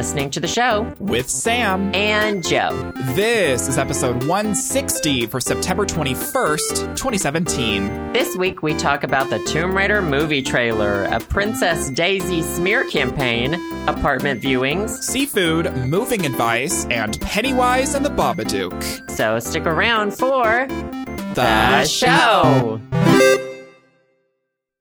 listening to the show with Sam and Joe. This is episode 160 for September 21st, 2017. This week we talk about the Tomb Raider movie trailer, a Princess Daisy smear campaign, apartment viewings, seafood, moving advice, and Pennywise and the Babadook. So stick around for the, the show.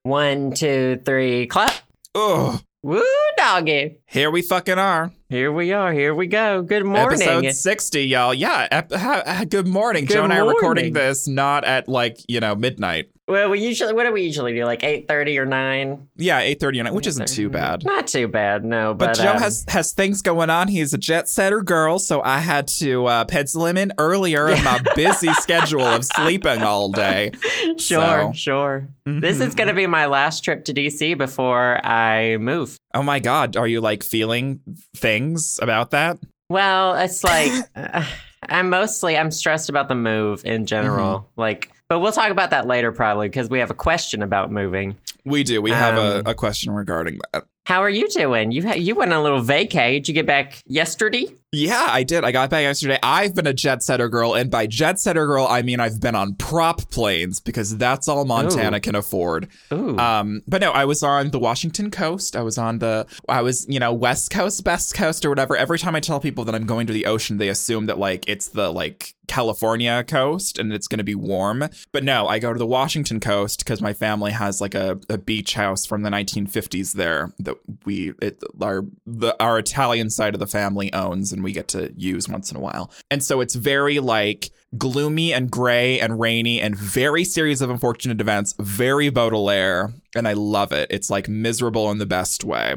One, two, three, clap. Ugh. Woo, doggy. Here we fucking are. Here we are. Here we go. Good morning. Episode 60, y'all. Yeah. Ep- ha- good morning. Good Joe and I are recording this not at like, you know, midnight. Well, we usually what do we usually do? Like eight thirty or nine? Yeah, 8.30 or nine, which isn't too bad. Not too bad, no. But, But, Joe um, has has things going on. He's a jet setter girl, so I had to uh, pencil him in earlier in my busy schedule of sleeping all day. sure, so- sure. This Mhm. is going to be my last trip to DC before I move. Oh my god, are you like feeling things about that? Well, it's like uh, I'm mostly I'm stressed about the move in general. Mm-hmm. Like, but we'll talk about that later probably because we have a question about moving. We do. We have Um, a, a question regarding that. How are you doing? You ha- you went on a little vacay. Did you get back yesterday? Yeah, I did. I got back yesterday. I've been a jet setter girl, and by jet setter girl, I mean I've been on prop planes because that's all Montana Ooh. can afford. Ooh, Um, but no, I was on the Washington coast. I was on the, I was, you know, West Coast, Best Coast, or whatever. Every time I tell people that I'm going to the ocean, they assume that like it's the like California coast and it's going to be warm. But no, I go to the Washington coast because my family has like a, a beach house from the 1950s there that we, it, our, the, our Italian side of the family owns and we get to use once in a while. And so it's very like gloomy and gray and rainy and very series of unfortunate events, very Baudelaire, and I love it. It's like miserable in the best way.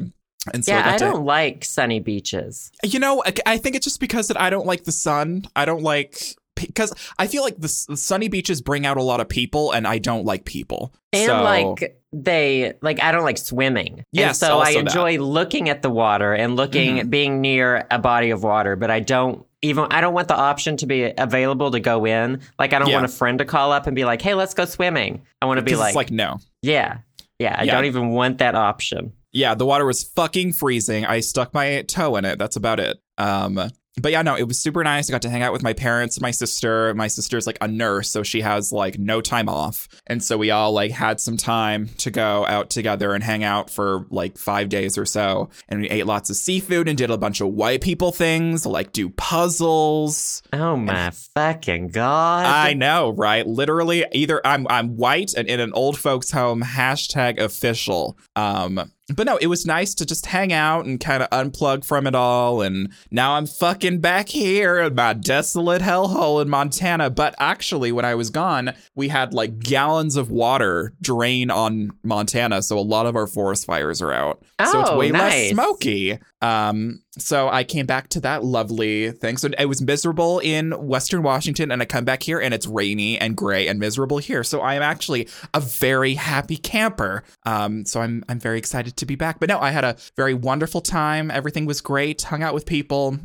And so yeah, I, I don't like sunny beaches. you know, I- I think it's just because that I don't like the sun. I don't like because I feel like the, the sunny beaches bring out a lot of people, and I don't like people. And so, like they like I don't like swimming. and Yes, so I also that. enjoy looking at the water and looking Mm-hmm. being near a body of water, but I don't even I don't want the option to be available to go in. Like I don't Yeah. want a friend to call up and be like, "Hey, let's go swimming." I want to be like, like no. "Yeah. Yeah, I Yeah. don't even want that option." Yeah, the water was fucking freezing. I stuck my toe in it. That's about it. Um, but yeah, no, it was super nice. I got to hang out with my parents, my sister. My sister's like a nurse, so she has like no time off. And so we all like had some time to go out together and hang out for like five days or so. And we ate lots of seafood and did a bunch of white people things, like do puzzles. Oh my fucking god. I know, right? Literally, either I'm I'm white and in an old folks' home. Hashtag official. Um, but no, it was nice to just hang out and kind of unplug from it all. And now I'm fucking back here in my desolate hellhole in Montana. But actually, when I was gone, we had like gallons of water drain on Montana, so a lot of our forest fires are out. Oh, so it's Oh, way less oh, smoky. Um, so I came back to that lovely thing. So it was miserable in Western Washington, and I come back here and it's rainy and gray and miserable here. So I am actually a very happy camper. Um, so I'm I'm very excited to be back. But no, I had a very wonderful time. Everything was great. Hung out with people.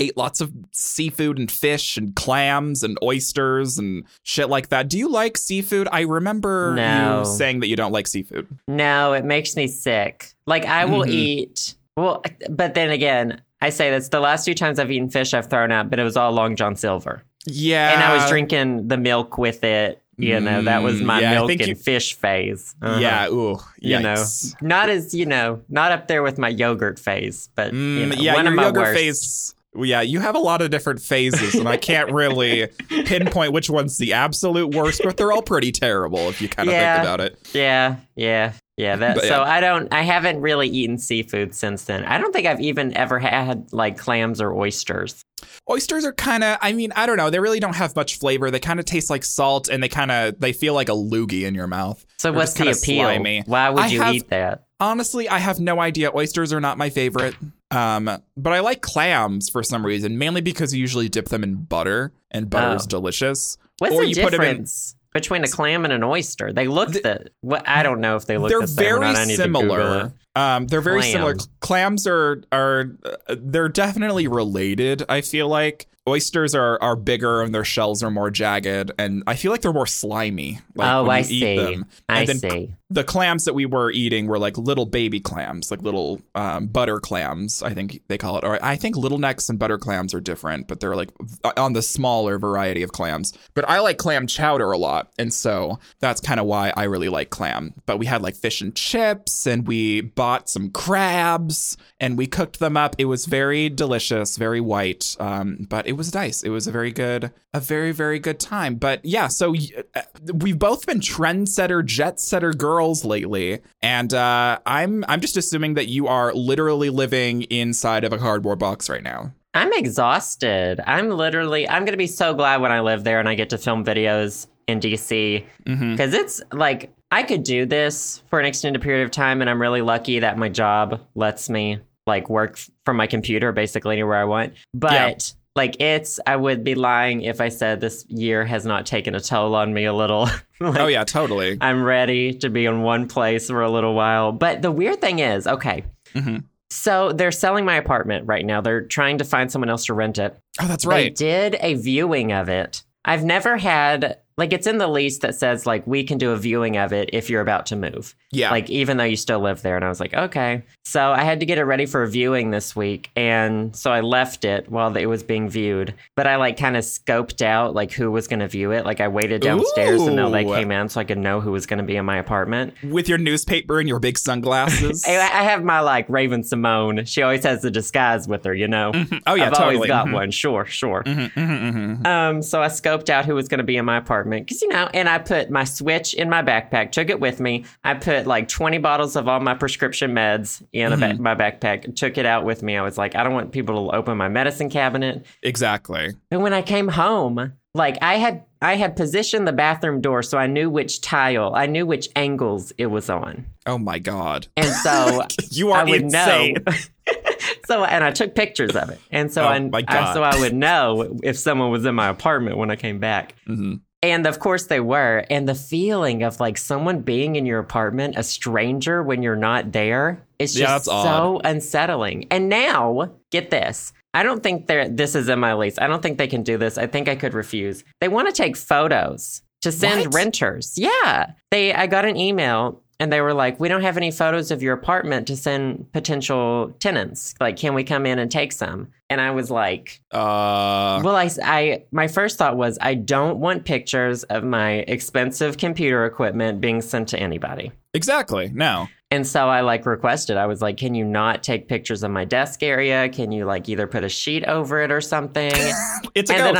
Ate lots of seafood and fish and clams and oysters and shit like that. Do you like seafood? I remember No. you saying that you don't like seafood. No, it makes me sick. Like I will Mhm. eat. Well, but then again, I say that's the last two times I've eaten fish I've thrown up, but it was all Long John Silver, Yeah. and I was drinking the milk with it. You know, that was Mm, my yeah, milk and you- fish phase. Uh-huh. Yeah, ooh, you know, not as you know, not up there with my yogurt phase, but you Mm, know, yeah, one your of my yogurt worst. phase. Yeah, you have a lot of different phases, and I can't really pinpoint which one's the absolute worst, but they're all pretty terrible if you kind of Yeah. think about it. Yeah, yeah, yeah. That, But, so yeah. I don't. I haven't really eaten seafood since then. I don't think I've even ever had like clams or oysters. Oysters are kind of, I mean, I don't know, they really don't have much flavor. They kind of taste like salt, and they kind of they feel like a loogie in your mouth. So They're what's the appeal? slimy. Why would you have- eat that? Honestly, I have no idea. Oysters are not my favorite. Um, but I like clams for some reason, mainly because you usually dip them in butter, and butter is Oh. delicious. What's or the you put 'em in- difference between a clam and an oyster? They look the. What I don't know if they look They're the same very not. I need to Google similar. Um, they're very Clam. similar. Clams are are uh, they're definitely related. I feel like oysters are are bigger and their shells are more jagged, and I feel like they're more slimy. Like oh, when I see. Them. I And then see. The clams that we were eating were like little baby clams, like little um, butter clams. I think they call it. Or I think little necks and butter clams are different, but they're like on the smaller variety of clams. But I like clam chowder a lot, and so that's kind of why I really like clam. But we had like fish and chips, and we bought some crabs, and we cooked them up. It was very delicious, very white, um, but it was nice. It was a very good, a very very good time. But yeah, so uh, we've both been trendsetter, jet setter girls lately, and uh, I'm I'm just assuming that you are literally living inside of a cardboard box right now. I'm exhausted. I'm literally, I'm to be so glad when I live there and I get to film videos in DC Mm-hmm. because it's like, I could do this for an extended period of time, and I'm really lucky that my job lets me like work from my computer basically anywhere I want. But like, it's, I would be lying if I said this year has not taken a toll on me a little. Like, oh yeah, totally. I'm ready to be in one place for a little while. But the weird thing is, okay, Mhm. so they're selling my apartment right now. They're trying to find someone else to rent it. Oh, that's They right. did a viewing of it. I've never had like it's in the lease that says like we can do a viewing of it if you're about to move. Yeah. Like even though you still live there and I was like, "Okay." So I had to get it ready for a viewing this week and so I left it while it was being viewed. But I like kind of scoped out like who was going to view it. Like I waited downstairs until they came in so I could know who was going to be in my apartment. With your newspaper and your big sunglasses. I, I have my like Raven-Symoné. She always has the disguise with her, you know. oh yeah, totally. I've totally. always got Mhm. one. Sure, sure. Mhm, mhm, mhm. Um, so I scoped out who was going to be in my apartment because you know, and I put my Switch in my backpack, took it with me. I put like twenty bottles of all my prescription meds in a ba- my backpack, took it out with me. I was like, I don't want people to open my medicine cabinet. Exactly. And when I came home, like I had I had positioned the bathroom door so I knew which tile, I knew which angles it was on, Oh my god. and so You I are would insane. know. so and I took pictures of it, and so Oh, I, my I so I would know if someone was in my apartment when I came back. Mhm. And of course they were. And the feeling of like someone being in your apartment, a stranger when you're not there, it's Yeah, just that's so unsettling. And now, get this. I don't think they're this is in my lease. I don't think they can do this. I think I could refuse. They want to take photos to send What? renters. Yeah. They I got an email and they were like, "We don't have any photos of your apartment to send potential tenants. Like, can we come in and take some?" And I was like, Uh well, I, I, my first thought was I don't want pictures of my expensive computer equipment being sent to anybody. exactly. No. And so I like requested, I was like, can you not take pictures of my desk area? Can you like either put a sheet over it or something? It's a and ghost. then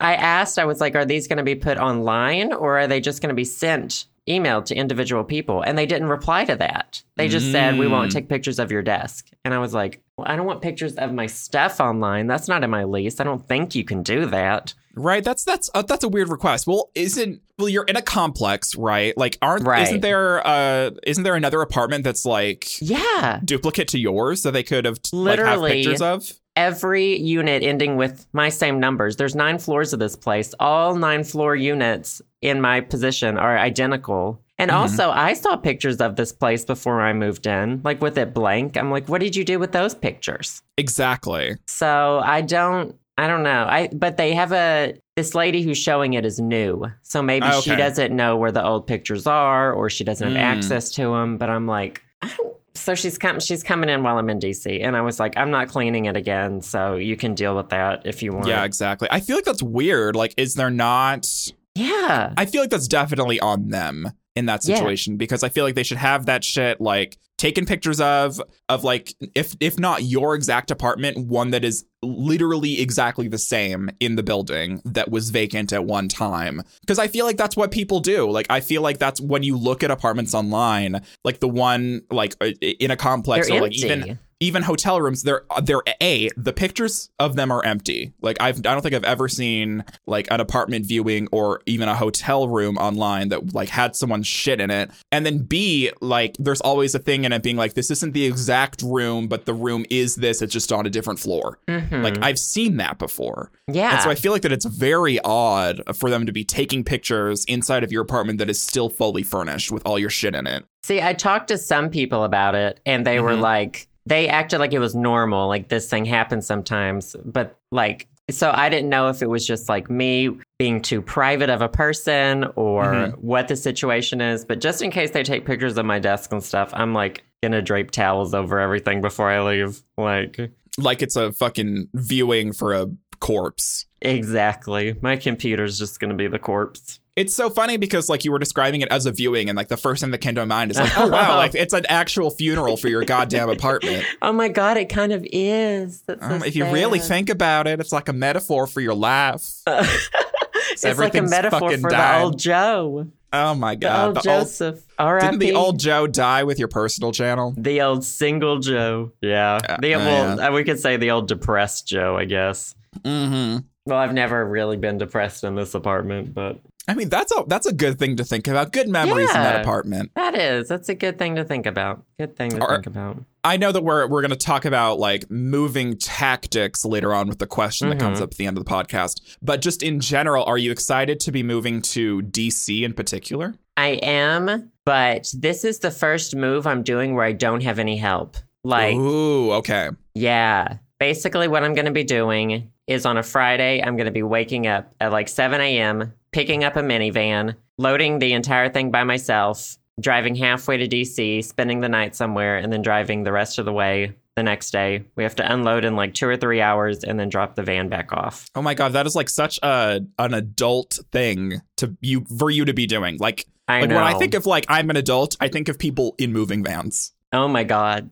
I, I asked, I was like, are these going to be put online or are they just going to be sent emailed to individual people? And they didn't reply to that. They just said, we won't Mm. take pictures of your desk. And I was like, well, I don't want pictures of my stuff online. That's not in my lease. I don't think you can do that. Right. That's that's uh, that's a weird request. Well, isn't well you're in a complex, right? Like aren't Right. isn't there uh isn't there another apartment that's like Yeah. duplicate to yours that they could have like, have Literally. pictures of? Every unit ending with my same numbers. There's nine floors of this place. All nine floor units in my position are identical. And Mhm. also, I saw pictures of this place before I moved in, like with it blank. I'm like, what did you do with those pictures? Exactly. So I don't, I don't know. I but they have a this lady who's showing it is new, so maybe she doesn't know where the old pictures are, or she doesn't have Mm. access to them. But I'm like, I don't. So she's come, she's coming in while I'm in DC, and I was like, I'm not cleaning it again, so you can deal with that if you want. Yeah, exactly. I feel like that's weird. Like, is there not? yeah. I feel like that's definitely on them in that Yeah. situation because I feel like they should have that shit like taken pictures of of like if if not your exact apartment, one that is literally exactly the same in the building that was vacant at one time. Because I feel like that's what people do. Like I feel like that's when you look at apartments online, like the one like uh, in a complex They're or like even even hotel rooms, they're they're a the pictures of them are empty. Like I've I don't think I've ever seen like an apartment viewing or even a hotel room online that like had someone's shit in it. And then B, like there's always a thing in it being like this isn't the exact room, but the room is this. It's just on a different floor. Mhm. Like I've seen that before. yeah. And so I feel like that it's very odd for them to be taking pictures inside of your apartment that is still fully furnished with all your shit in it. See, I talked to some people about it, and they were Mhm. like, they acted like it was normal, like this thing happens sometimes. But like, so I didn't know if it was just like me being too private of a person or Mhm. what the situation is. But just in case they take pictures of my desk and stuff, I'm like gonna drape towels over everything before I leave. Like, Like it's a fucking viewing for a corpse. exactly. My computer's just gonna be the corpse. It's so funny because like you were describing it as a viewing and like the first thing that came to my mind is like, oh wow, like it's an actual funeral for your goddamn apartment. Oh my god, it kind of is. That's so Um, if you really think about it, it's like a metaphor for your life. it's like a metaphor for died. the old Joe, Oh my the god. old The old- Joseph. R.I.P. didn't the old Joe die with your personal channel? the old single Joe? Yeah, Yeah, the yeah, well, uh, we could say the old depressed Joe, I guess. Mm-hmm. Well, I've never really been depressed in this apartment, but I mean, that's a that's a good thing to think about. Good memories in that apartment. that is that's a good thing to think about. Good thing to think about. I know that we're we're going to talk about like moving tactics later on with the question that comes Mhm. up at the end of the podcast. But just in general, are you excited to be moving to DC in particular? I am, but this is the first move I'm doing where I don't have any help. Like, Ooh, okay. Yeah. Basically, what I'm going to be doing is on a Friday, I'm going to be waking up at like 7 a.m., picking up a minivan, loading the entire thing by myself, driving halfway to DC, spending the night somewhere, and then driving the rest of the way the next day. We have to unload in like two or three hours and then drop the van back off. Oh my god, that is like such a an adult thing to you for you to be doing. Like I like know. when I think of like I'm an adult, I think of people in moving vans. oh my God.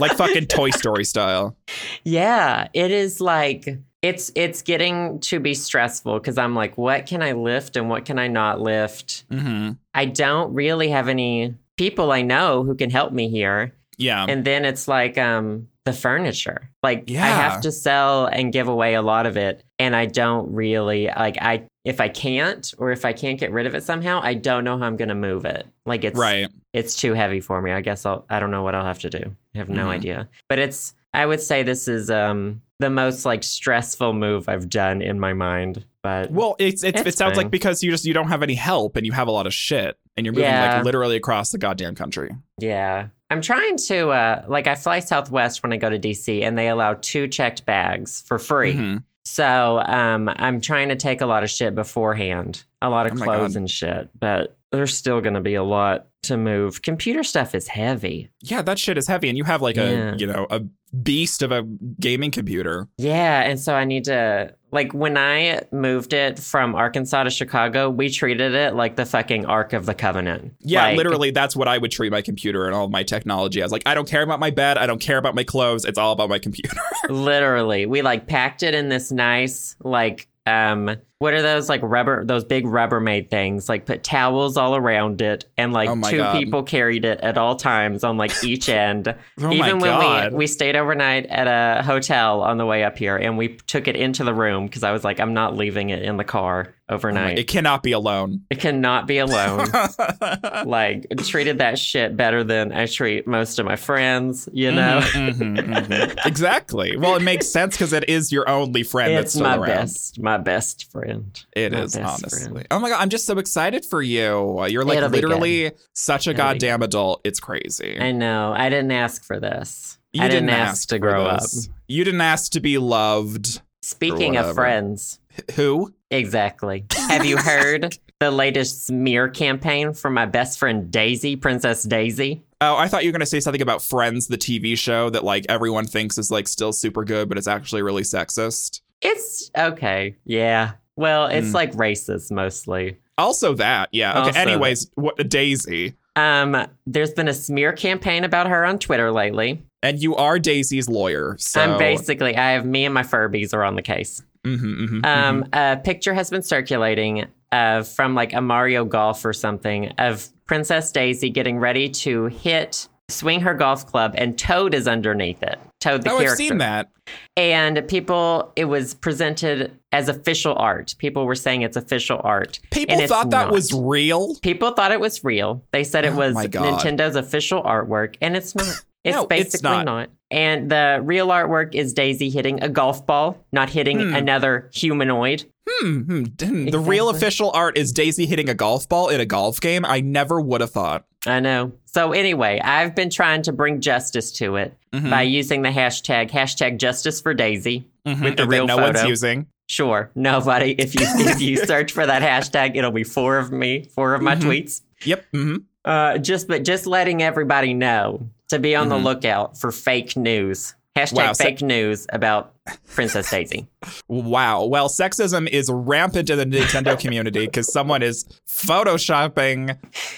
Like fucking Toy Story style. Yeah, it is like it's it's getting to be stressful because I'm like, what can I lift and what can I not lift? hmm I don't really have any people I know who can help me here. Yeah. And then it's like um the furniture. Like I have to sell and give away a lot of it and I don't really like I if I can't or if I can't get rid of it somehow, I don't know how I'm going to move it. Like it's right. it's too heavy for me. I guess I'll I don't know what I'll have to do. I have no Mhm. idea. But it's I would say this is um the most like stressful move I've done in my mind. But Well, it's, it's it sounds fine. like because you just you don't have any help and you have a lot of shit and you're moving Yeah. like literally across the goddamn country. Yeah. I'm trying to uh like I fly Southwest when I go to DC and they allow two checked bags for free. Mhm. So um I'm trying to take a lot of shit beforehand. A lot of Oh clothes and shit. But there's still gonna be a lot to move. Computer stuff is heavy. Yeah, that shit is heavy and you have like Yeah. a, you know, a beast of a gaming computer. Yeah, and so I need to like when I moved it from Arkansas to Chicago, we treated it like the fucking Ark of the Covenant. Yeah, Like, literally that's what I would treat my computer and all my technology as. Like I don't care about my bed, I don't care about my clothes, it's all about my computer. literally we like packed it in this nice like um what are those like rubber those big rubbermaid things like put towels all around it and like Oh two God. people carried it at all times on like each end Oh even when God. we we stayed overnight at a hotel on the way up here and we took it into the room because i was like i'm not leaving it in the car Oh overnight it cannot be alone. it cannot be alone like treated that shit better than i treat most of my friends you know Mhm, mhm, mhm. Exactly. Well, it makes sense because it is your only friend that's it's still my around. best my best friend It My is honestly. friend. Oh my god, I'm just so excited for you. You're like It'll literally such a It'll goddamn adult. It's crazy. I know. I didn't ask for this. you I didn't, ask, to for grow up. You didn't ask to be loved. Speaking of friends, H- Who? exactly. Have you heard the latest smear campaign from my best friend Daisy, Princess Daisy? Oh, I thought you were gonna say something about Friends, the TV show that like everyone thinks is like still super good, but it's actually really sexist. It's okay. Yeah. Well, it's Hmm. like racist mostly. Also that, yeah. Okay. Also Anyways, what Daisy? Um, there's been a smear campaign about her on Twitter lately. And you are Daisy's lawyer, so I'm basically, I have me and my Furbies are on the case. Mhm, mhm, Um, a picture has been circulating uh, from like a Mario Golf or something of Princess Daisy getting ready to hit swing her golf club, and Toad is underneath it. Toad the oh, character. I've seen that. And people, it was presented as official art. People were saying it's official art. People thought that not. was real. People thought it was real. They said it Oh was. Nintendo's official artwork, and it's not. It's No, it's basically not. And the real artwork is Daisy hitting a golf ball, not hitting Hmm. another humanoid. Hmm, hmm, hmm. The real official art is Daisy hitting a golf ball in a golf game. I never would have thought. I know. So anyway, I've been trying to bring justice to it Mhm. by using the hashtag hashtag justice for Daisy. Mhm. with the And real no one's photo. using. Sure, nobody. If you if you search for that hashtag, it'll be four of me, four of my Mhm. tweets. Yep. hmm Uh, just but just letting everybody know to be on the Mhm. lookout for fake news. Hashtag Wow, fake news about Princess Daisy. Wow. Well, sexism is rampant in the Nintendo community because someone is photoshopping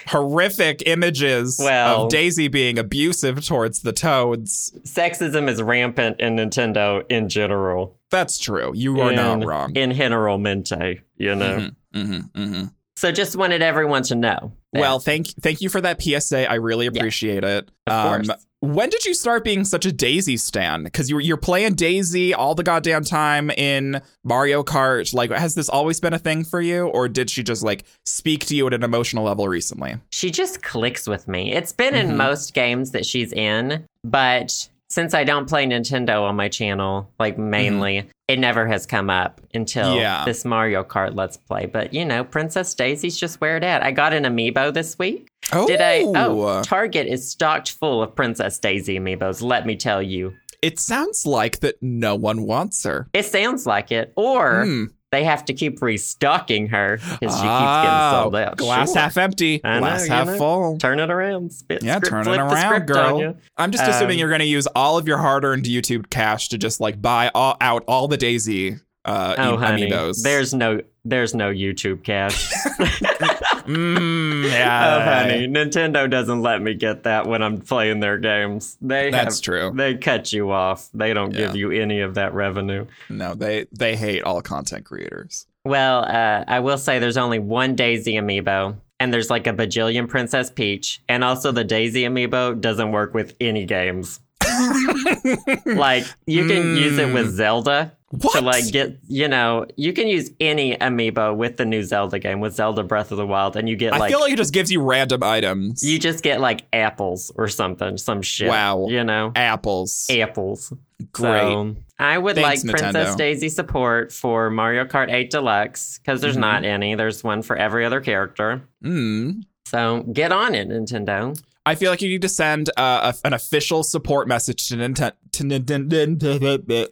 horrific images Well- of Daisy being abusive towards the Toads. Sexism is rampant in Nintendo in general. That's true. You are in, not wrong. In generalmente, you know. hmm hmm So just wanted everyone to know. that. Well, thank thank you for that PSA. I really appreciate it. Um, course. when did you start being such a Daisy stan? Because you you're playing Daisy all the goddamn time in Mario Kart. Like, has this always been a thing for you, or did she just like speak to you at an emotional level recently? she just clicks with me. It's been Mhm. in most games that she's in, but since I don't play Nintendo on my channel, like mainly, it never has come up until Mm-hmm. Yeah. this Mario Kart Let's Play. But you know, Princess Daisy's just where it at. I got an amiibo this week. Oh, Did I? Oh, Target is stocked full of Princess Daisy amiibos. Let me tell you, it sounds like that no one wants her. it sounds like it. Or Hmm. They have to keep restocking her because she keeps getting Oh, sold out. Glass Sure. half empty, I know, glass you half know. full. Turn it around. Spit, Yeah, script, turn it around, girl. I'm just assuming Um, you're going to use all of your hard-earned YouTube cash to just like buy all, out all the Daisy uh, Oh, honey, amiibos. there's no there's no YouTube cash. Mm, yeah. oh, honey, Nintendo doesn't let me get that when I'm playing their games. They That's have, true. They cut you off. They don't Yeah. give you any of that revenue. No, they they hate all content creators. Well, uh, I will say there's only one Daisy amiibo, and there's like a bajillion Princess Peach, and also the Daisy amiibo doesn't work with any games. like you can use it with Zelda What? to like get you know you can use any amiibo with the new Zelda game with Zelda Breath of the Wild, and you get I like feel like it just gives you random items. you just get like apples or something, some shit. Wow. you know Apples. apples. Great. So, I would Thanks, like Princess Nintendo. Daisy support for Mario Kart 8 Deluxe because there's Mhm. not any. There's one for every other character. Mm. So get on it, Nintendo. I feel like you need to send uh, a, an official support message to, Ninten- to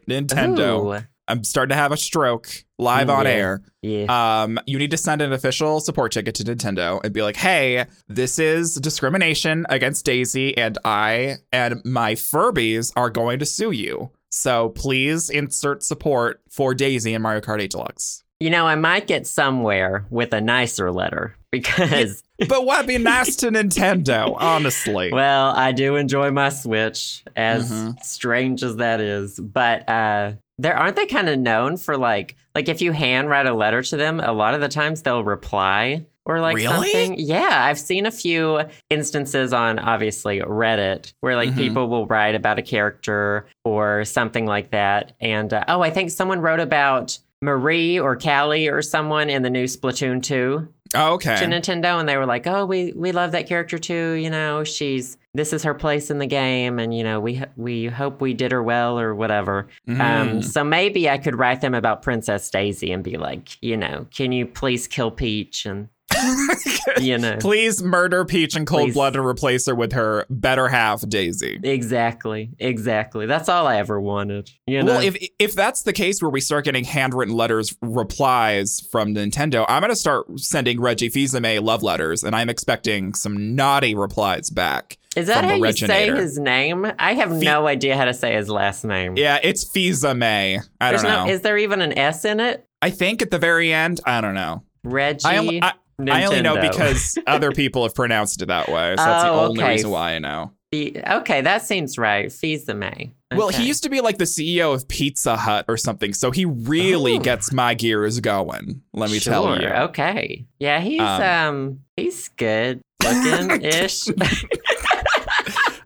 Nintendo. Ooh, I'm starting to have a stroke live on Yeah. air. yeah. Um, you need to send an official support ticket to Nintendo and be like, "Hey, this is discrimination against Daisy, and I and my Furbies are going to sue you. So please insert support for Daisy in Mario Kart 8 Deluxe." you know, I might get somewhere with a nicer letter because, but what be nice to Nintendo, honestly? well, I do enjoy my Switch, as Mhm. strange as that is. But uh, there aren't they kind of known for like, like if you hand write a letter to them, a lot of the times they'll reply or like Really? something. Yeah, I've seen a few instances on obviously Reddit where like Mhm. people will write about a character or something like that. And uh, oh, I think someone wrote about Marie or Callie or someone in the new Splatoon 2 Oh, okay. to Nintendo and they were like, "Oh, we we love that character too, you know, she's this is her place in the game and you know, we we hope we did her well or whatever." Um Mm. so maybe I could write them about Princess Daisy and be like, you know, can you please kill Peach and you know. Please murder Peach in cold Please. blood and replace her with her better half, Daisy. Exactly. Exactly. That's all I ever wanted. You know. Well, if if that's the case where we start getting handwritten letters replies from Nintendo, I'm gonna start sending Reggie Fils-Aimé love letters, and I'm expecting some naughty replies back. is that how you say his name? I have no idea how to say his last name. Yeah, it's Fils-Aimé. I There's don't know. no is there even an S in it? I think at the very end, I don't know. Reggie. I only, I, I only know because other people have pronounced it that way. So that's the Oh, only okay. reason why I know. Okay, that seems right. Fils-Aimé. Well, Okay. he used to be like the CEO of Pizza Hut or something, so he really Oh. gets my gears going. Let me tell you. Okay. Yeah, he's Um, um, he's good looking ish.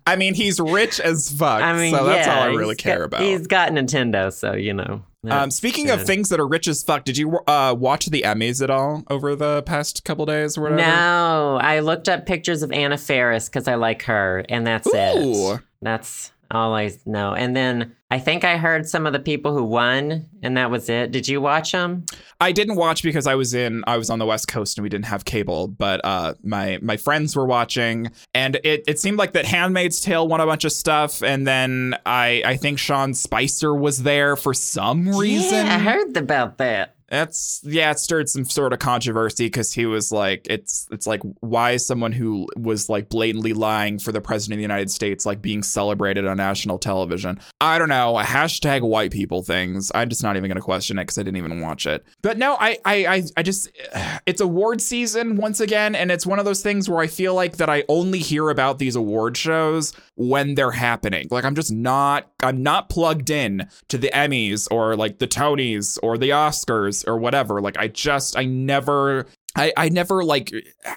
I mean, he's rich as fuck. I mean, so that's yeah, all I really care got- about. He's got Nintendo, so you know. Um, speaking of things that are rich as fuck, did you uh, watch the Emmys at all over the past couple days or whatever? No, I looked up pictures of Anna Faris because I like her, and that's Ooh. it. That's all I know. And then I think I heard some of the people who won, and that was it. Did you watch them? I didn't watch because I was in I was on the West Coast and we didn't have cable, but uh, my my friends were watching, and it, it seemed like that Handmaid's Tale won a bunch of stuff, and then I I think Sean Spicer was there for some reason. Yeah, I heard about that. That's yeah, it stirred some sort of controversy because he was like, it's it's like why is someone who was like blatantly lying for the president of the United States like being celebrated on national television? I don't know. Hashtag white people things. I'm just not even gonna question it because I didn't even watch it. But no, I I I, I just it's award season once again, and it's one of those things where I feel like that I only hear about these award shows when they're happening. Like I'm just not I'm not plugged in to the Emmys or like the Tonys or the Oscars or whatever. Like I just I never I, I never like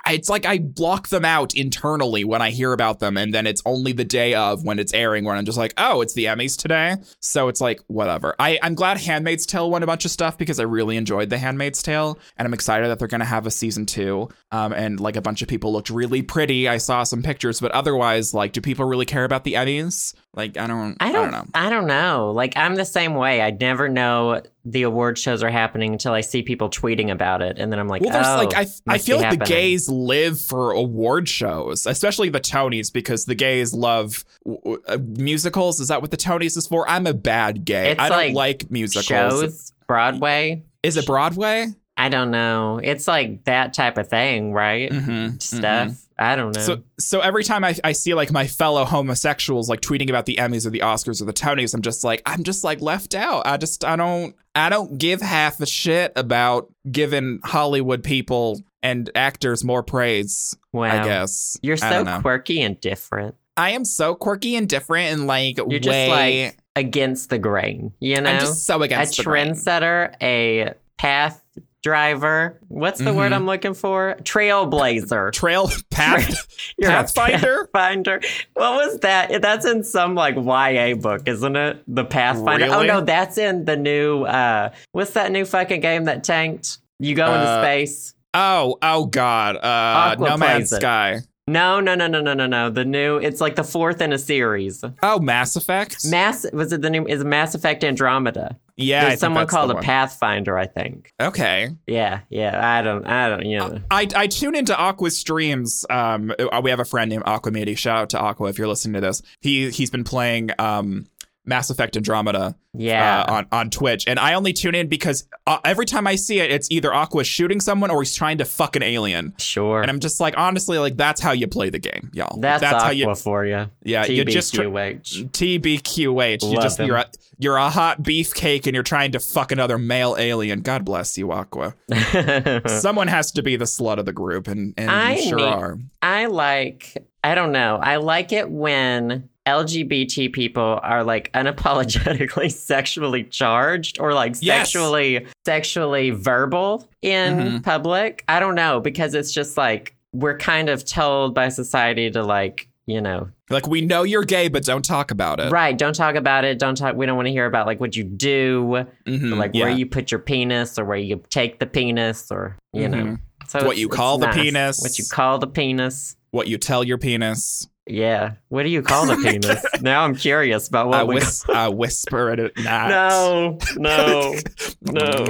it's like I block them out internally when I hear about them and then it's only the day of when it's airing when I'm just like, oh, it's the Emmys today. So it's like whatever. I, I'm glad Handmaid's Tale won a bunch of stuff because I really enjoyed the Handmaid's Tale and I'm excited that they're gonna have a season two. Um and like a bunch of people looked really pretty. I saw some pictures, but otherwise, like, do people really care about the Emmys? Like I don't I don't, know. I don't know. Like I'm the same way. I never know the award shows are happening until I see people tweeting about it, and then I'm like, Well, there's oh, like I I feel like the gays live for award shows, especially the Tonys, because the gays love w- w- uh, musicals. Is that what the Tonys is for? I'm a bad gay. It's I don't like like, musicals. shows, Broadway. Is it Broadway? I don't know. It's like that type of thing, right? Mm-hmm. Stuff. I don't know. So so every time I, I see like my fellow homosexuals like tweeting about the Emmys or the Oscars or the Tonys, I'm just like I'm just like left out. I just I don't I don't give half a shit about giving Hollywood people and actors more praise. wow. I guess You're so quirky and different. I am so quirky and different and like You're way. just like against the grain, you know? I'm just so against the grain. A trendsetter, a path driver. What's the word Mhm. I'm looking for? Trailblazer. Trail path Pathfinder? Pathfinder. What was that? That's in some like YA book, isn't it? The Pathfinder. Oh no, that's in the new uh what's that new fucking game that tanked? You go into Uh, space. Oh, oh God. Uh No Man's it. Sky. No, no, no, no, no, no, no. The new it's like the fourth in a series. Oh, Mass Effect? Mass was it the new is Mass Effect Andromeda. Yeah, There's someone called the a. Pathfinder, I think. Okay. Yeah, yeah. I don't I don't you know. I, I tune into Aqua's streams. Um, uh, we have a friend named Aquamidi. Shout out to Aqua if you're listening to this. He he's been playing um Mass Effect Andromeda Yeah. uh, on on Twitch, and I only tune in because uh, every time I see it, it's either Aqua shooting someone or he's trying to fuck an alien, sure. and I'm just like, honestly, like that's how you play the game, y'all. that's, Aqua how you. for you. Yeah, you just TBQH. TBQH. You Love just him. you're a, you're a hot beefcake and you're trying to fuck another male alien. God bless you, Aqua. Someone has to be the slut of the group, and and I you sure need- are. I like, I don't know. I like it when LGBT people are like unapologetically sexually charged or like Yes. sexually sexually verbal in Mhm. public. I don't know because it's just like we're kind of told by society to like, you know, Like we know you're gay, but don't talk about it. right, don't talk about it. Don't talk we don't want to hear about like what you do, Mhm, like yeah. where you put your penis or where you take the penis or, you know. Mhm. So What you call the nice. penis. What you call the penis. what you tell your penis. Yeah. What do you call the penis? now I'm curious about what I, we whis- I whisper it at night. No, no, no.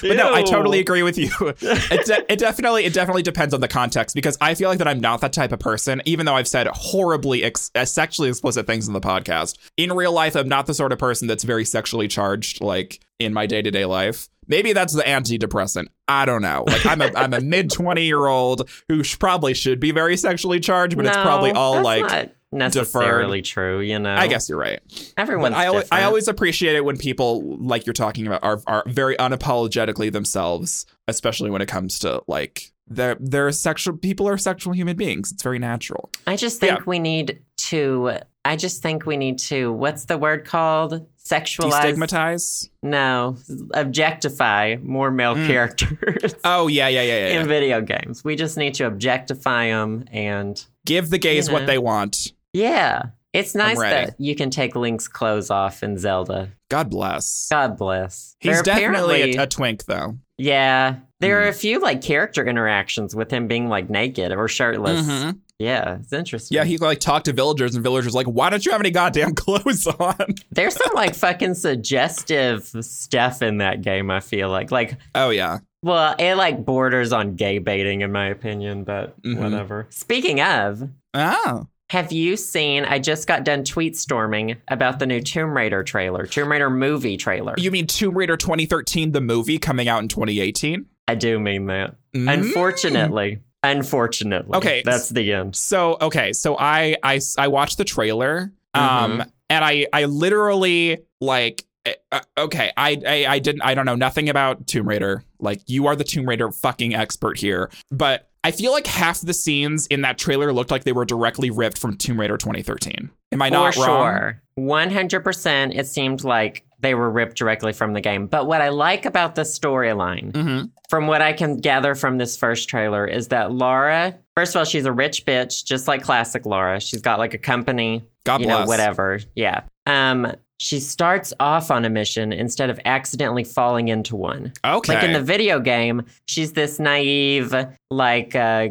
But no, I totally agree with you. It, de- it definitely it definitely depends on the context because I feel like that I'm not that type of person. Even though I've said horribly ex- uh, sexually explicit things in the podcast, in real life I'm not the sort of person that's very sexually charged. Like in my day to day life, maybe that's the antidepressant. I don't know. Like I'm a I'm a mid twenty year old who sh- probably should be very sexually charged, but it's probably all like. necessarily true. You know, I guess you're right. Everyone, I, always, I always appreciate it when people, like you're talking about, are, are very unapologetically themselves, especially when it comes to like they're, they're sexual. People are sexual human beings. It's very natural. I just think Yeah. we need to. I just think we need to. What's the word called? Sexualize? Destigmatize. No, objectify more male Mm. characters Oh yeah, yeah, yeah, yeah. yeah. in video games. We just need to objectify them and Give the gays You know. what they want. Yeah. It's nice that you can take Link's clothes off in Zelda. God bless. God bless. He's definitely a, a twink, though. Yeah. There Hmm. are a few like character interactions with him being like naked or shirtless. Mhm. Yeah, it's interesting. Yeah, he like talked to villagers, and villagers like, "Why don't you have any goddamn clothes on?" There's some like fucking suggestive stuff in that game, I feel like. Like, Oh yeah. well, it like borders on gay baiting, in my opinion, but Mhm. whatever. Speaking of, Oh. have you seen? I just got done tweet storming about the new Tomb Raider trailer, Tomb Raider movie trailer. You mean Tomb Raider 2013, the movie coming out in 2018? I do mean that. Mm. Unfortunately. Unfortunately. Okay. That's the end. So okay, so I I I watched the trailer, um, Mhm. and I I literally like. uh, okay, I, I I didn't I don't know nothing about Tomb Raider. Like you are the Tomb Raider fucking expert here, but I feel like half the scenes in that trailer looked like they were directly ripped from Tomb Raider 2013. Am I For not wrong? sure. 100% it seemed like they were ripped directly from the game. But what I like about the storyline, Mm-hmm. From what I can gather from this first trailer, is that Laura, first of all, she's a rich bitch, just like classic Laura. She's got like a company, God you bless. know, whatever. Yeah. Um, she starts off on a mission instead of accidentally falling into one. Okay. Like in the video game, she's this naive, like, uh,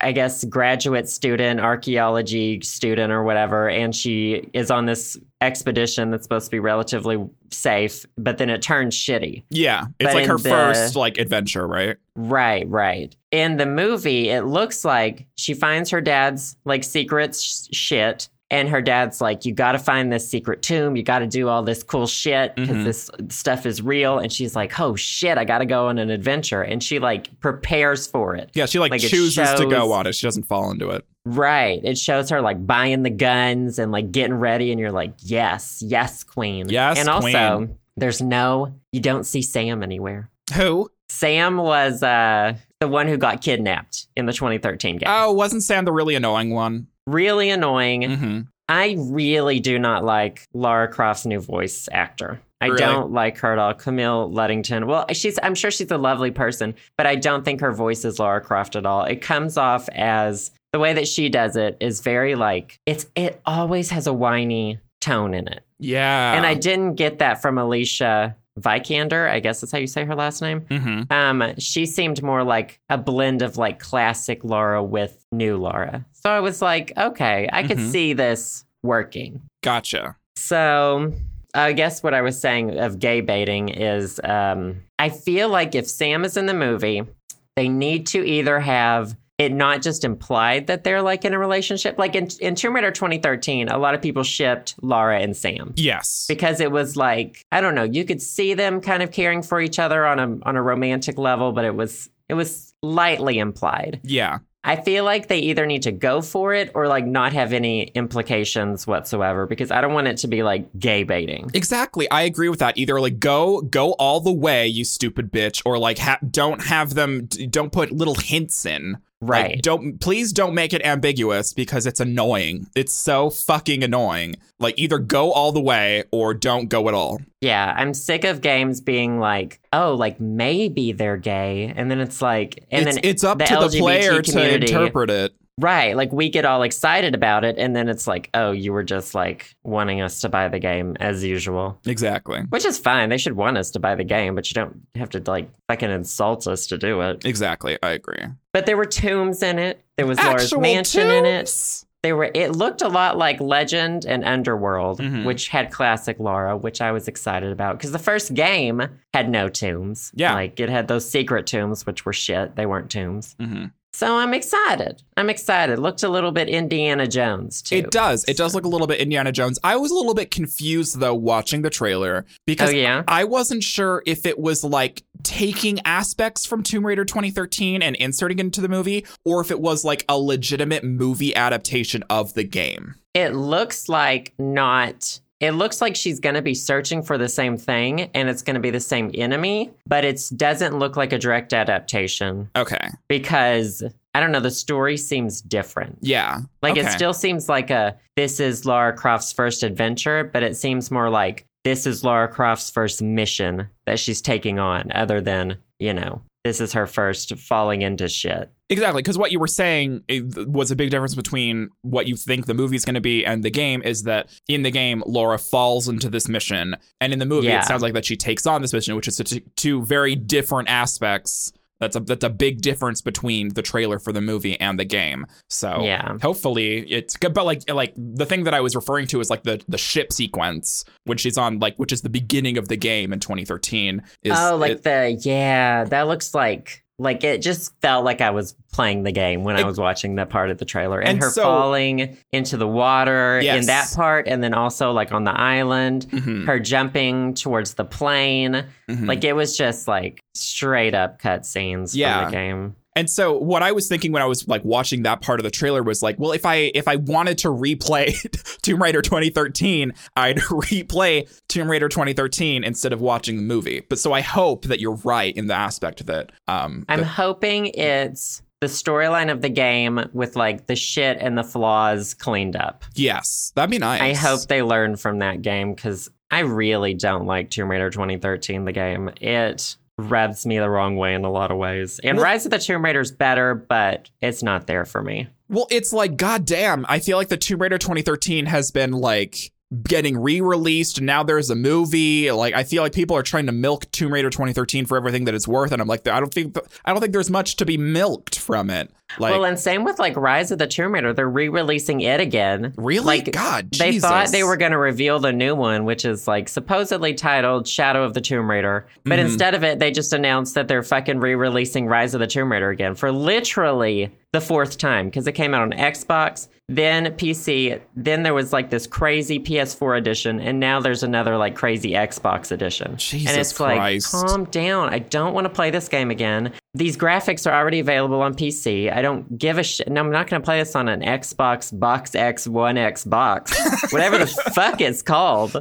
I guess, graduate student, archaeology student, or whatever. And she is on this expedition that's supposed to be relatively safe, but then it turns shitty. yeah, it's but like her the- first like adventure, right? Right, right. In the movie, it looks like she finds her dad's like secret sh- shit. And her dad's like, you got to find this secret tomb. You got to do all this cool shit because Mhm. this stuff is real. And she's like, oh shit, I got to go on an adventure. And she like prepares for it. Yeah, she like, Like, chooses to go on it. She doesn't fall into it. Right. It shows her like buying the guns and like getting ready. And you're like, yes, yes, queen. Yes, And also, queen. there's no, you don't see Sam anywhere. Who? Sam was uh, the one who got kidnapped in the 2013 game. Oh, wasn't Sam the really annoying one? Really annoying. Mm-hmm. I really do not like Lara Croft's new voice actor. I Really? don't like her at all. Camille Luddington. Well, she's I'm sure she's a lovely person, but I don't think her voice is Lara Croft at all. It comes off as the way that she does it is very like it's it always has a whiny tone in it. Yeah. and I didn't get that from Alicia Vikander. I guess that's how you say her last name. Mm-hmm. Um, she seemed more like a blend of like classic Laura with new Laura. So I was like, okay, I could Mhm. see this working. Gotcha. So I guess what I was saying of gay baiting is um, I feel like if Sam is in the movie, they need to either have it not just implied that they're like in a relationship. Like in, in Tomb Raider 2013, a lot of people shipped Laura and Sam Yes. because it was like I don't know, you could see them kind of caring for each other on a on a romantic level, but it was it was lightly implied. Yeah. I feel like they either need to go for it or like not have any implications whatsoever because I don't want it to be like gay baiting. Exactly. I agree with that. Either like go go all the way, you stupid bitch, or like ha- don't have them. Don't put little hints in. Like, Right. don't please don't make it ambiguous because it's annoying. It's so fucking annoying. Like either go all the way or don't go at all. yeah, I'm sick of games being like, oh, like maybe they're gay, and then it's like, and it's, then it's up the to the LGBT player to interpret it. Right. Like we get all excited about it, and then it's like, oh, you were just like wanting us to buy the game as usual. Exactly. Which is fine. They should want us to buy the game, but you don't have to like fucking insult us to do it. Exactly. I agree. But there were tombs in it. There was Laura's Actual mansion in it. tombs? There were it looked a lot like Legend and Underworld, Mhm. which had classic Laura, which I was excited about because the first game had no tombs. Yeah. Like it had those secret tombs, which were shit. They weren't tombs. Mhm. So I'm excited. I'm excited. Looked a little bit Indiana Jones too. It does. It does look a little bit Indiana Jones. I was a little bit confused though watching the trailer because Oh yeah. I wasn't sure if it was like taking aspects from Tomb Raider 2013 and inserting it into the movie, or if it was like a legitimate movie adaptation of the game. It looks like not. It looks like she's going to be searching for the same thing and it's going to be the same enemy, but it doesn't look like a direct adaptation Okay. because I don't know, the story seems different. Yeah. Like it still seems like a this is Lara Croft's first adventure, but it seems more like this is Lara Croft's first mission that she's taking on other than, you know, this is her first falling into shit. Exactly, because what you were saying eh, was a big difference between what you think the movie's going to be and the game is that in the game, Laura falls into this mission, and in the movie, Yeah. it sounds like that she takes on this mission, which is t- two very different aspects. That's a that's a big difference between the trailer for the movie and the game. So Yeah. hopefully it's good. But like like the thing that I was referring to is like the the ship sequence when she's on like which is the beginning of the game in 2013. Is, oh, like it- the yeah, that looks like like it just felt like I was playing the game when I was watching that part of the trailer, and, And her so- falling into the water in that part, and then also like on the island, Mhm, her jumping towards the plane, mhm. like it was just like straight up cutscenes Yeah. from the game. And so what I was thinking when I was like watching that part of the trailer was like, well, if I if I wanted to replay Tomb Raider 2013, I'd replay Tomb Raider 2013 instead of watching the movie. But so I hope that you're right in the aspect that um I'm that- hoping it's the storyline of the game with like the shit and the flaws cleaned up. yes, that'd be nice. I hope they learn from that game because I really don't like Tomb Raider 2013, the game. It rubs me the wrong way in a lot of ways. And Well- Rise of the Tomb Raider is better, but it's not there for me. Well, it's like goddamn. I feel like the Tomb Raider 2013 has been like getting re-released now there's a movie like i feel like people are trying to milk tomb raider 2013 for everything that it's worth and i'm like i don't think i don't think there's much to be milked from it like well, and same with like Rise of the Tomb Raider. They're re releasing it again. really like, god They Jesus. thought they were going to reveal the new one, which is like supposedly titled Shadow of the Tomb Raider. But Mhm. instead of it, they just announced that they're fucking re releasing Rise of the Tomb Raider again for literally the fourth time because it came out on Xbox, then PC, then there was like this crazy PS4 edition, and now there's another like crazy Xbox edition. Jesus and it's Christ. like, calm down. I don't want to play this game again. These graphics are already available on PC. I don't give a shit. No, I'm not going to play this on an Xbox Box X One X box, whatever the fuck it's called.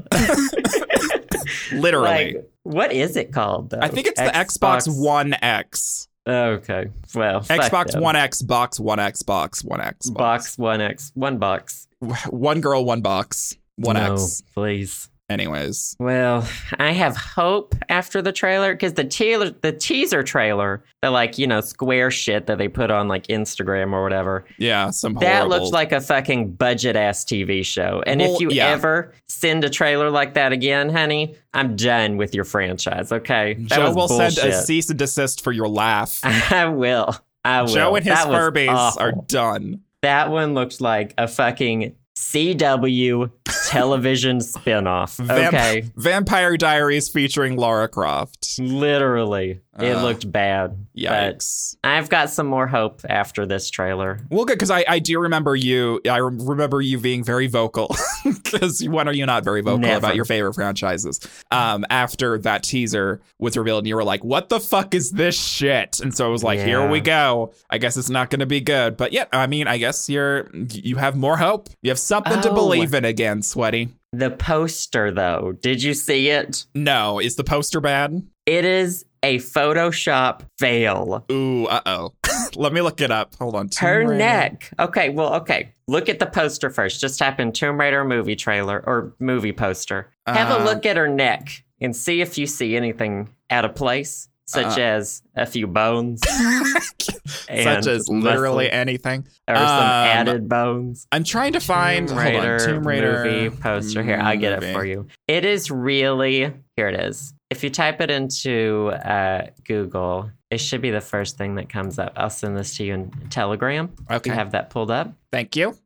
literally Like, what is it called? Though? i think it's the xbox one x Okay, well, xbox one x box one x box one x box One X One box. one girl one box one no, x please. Anyways Well, I have hope after the trailer because the teaser, the teaser trailer, the like you know square shit that they put on like Instagram or whatever. yeah some That horrible- looks like a fucking budget ass TV show. And Well, if you yeah. ever send a trailer like that again, honey, I'm done with your franchise. Okay, that joe will send a cease and desist for your laugh I will. I will. joe and his That furbies are done That one looks like a fucking CW television spinoff. Vamp- Okay, vampire diaries featuring laura croft. Literally, it Uh, looked bad. But yikes I've got some more hope after this trailer. Well, good because I, I do remember you. I rem- remember you being very vocal. Because when are you not very vocal Never. about your favorite franchises? Um, after that teaser was revealed, and you were like, "What the fuck is this shit?" And so I was like, "Here we go. I guess it's not going to be good." But yeah, I mean, I guess you're you have more hope. You have something to Oh. believe in again, sweaty. The poster, though, did you see it? No, is the poster bad? It is a Photoshop fail. Ooh, uh oh. Let me look it up. Hold on. Tomb Her Raider. neck. Okay, well, okay. Look at the poster first. Just type in Tomb Raider movie trailer or movie poster. Have Uh, a look at her neck and see if you see anything out of place, such Uh. as a few bones. Such as literally muscle, anything. or some Um, added bones. I'm trying to find Tomb hold on, Raider, Tomb Raider movie poster. Here, I'll get it for you. It is really here. It is. If you type it into uh, Google, it should be the first thing that comes up. I'll send this to you in Telegram. Okay, You have that pulled up. thank you.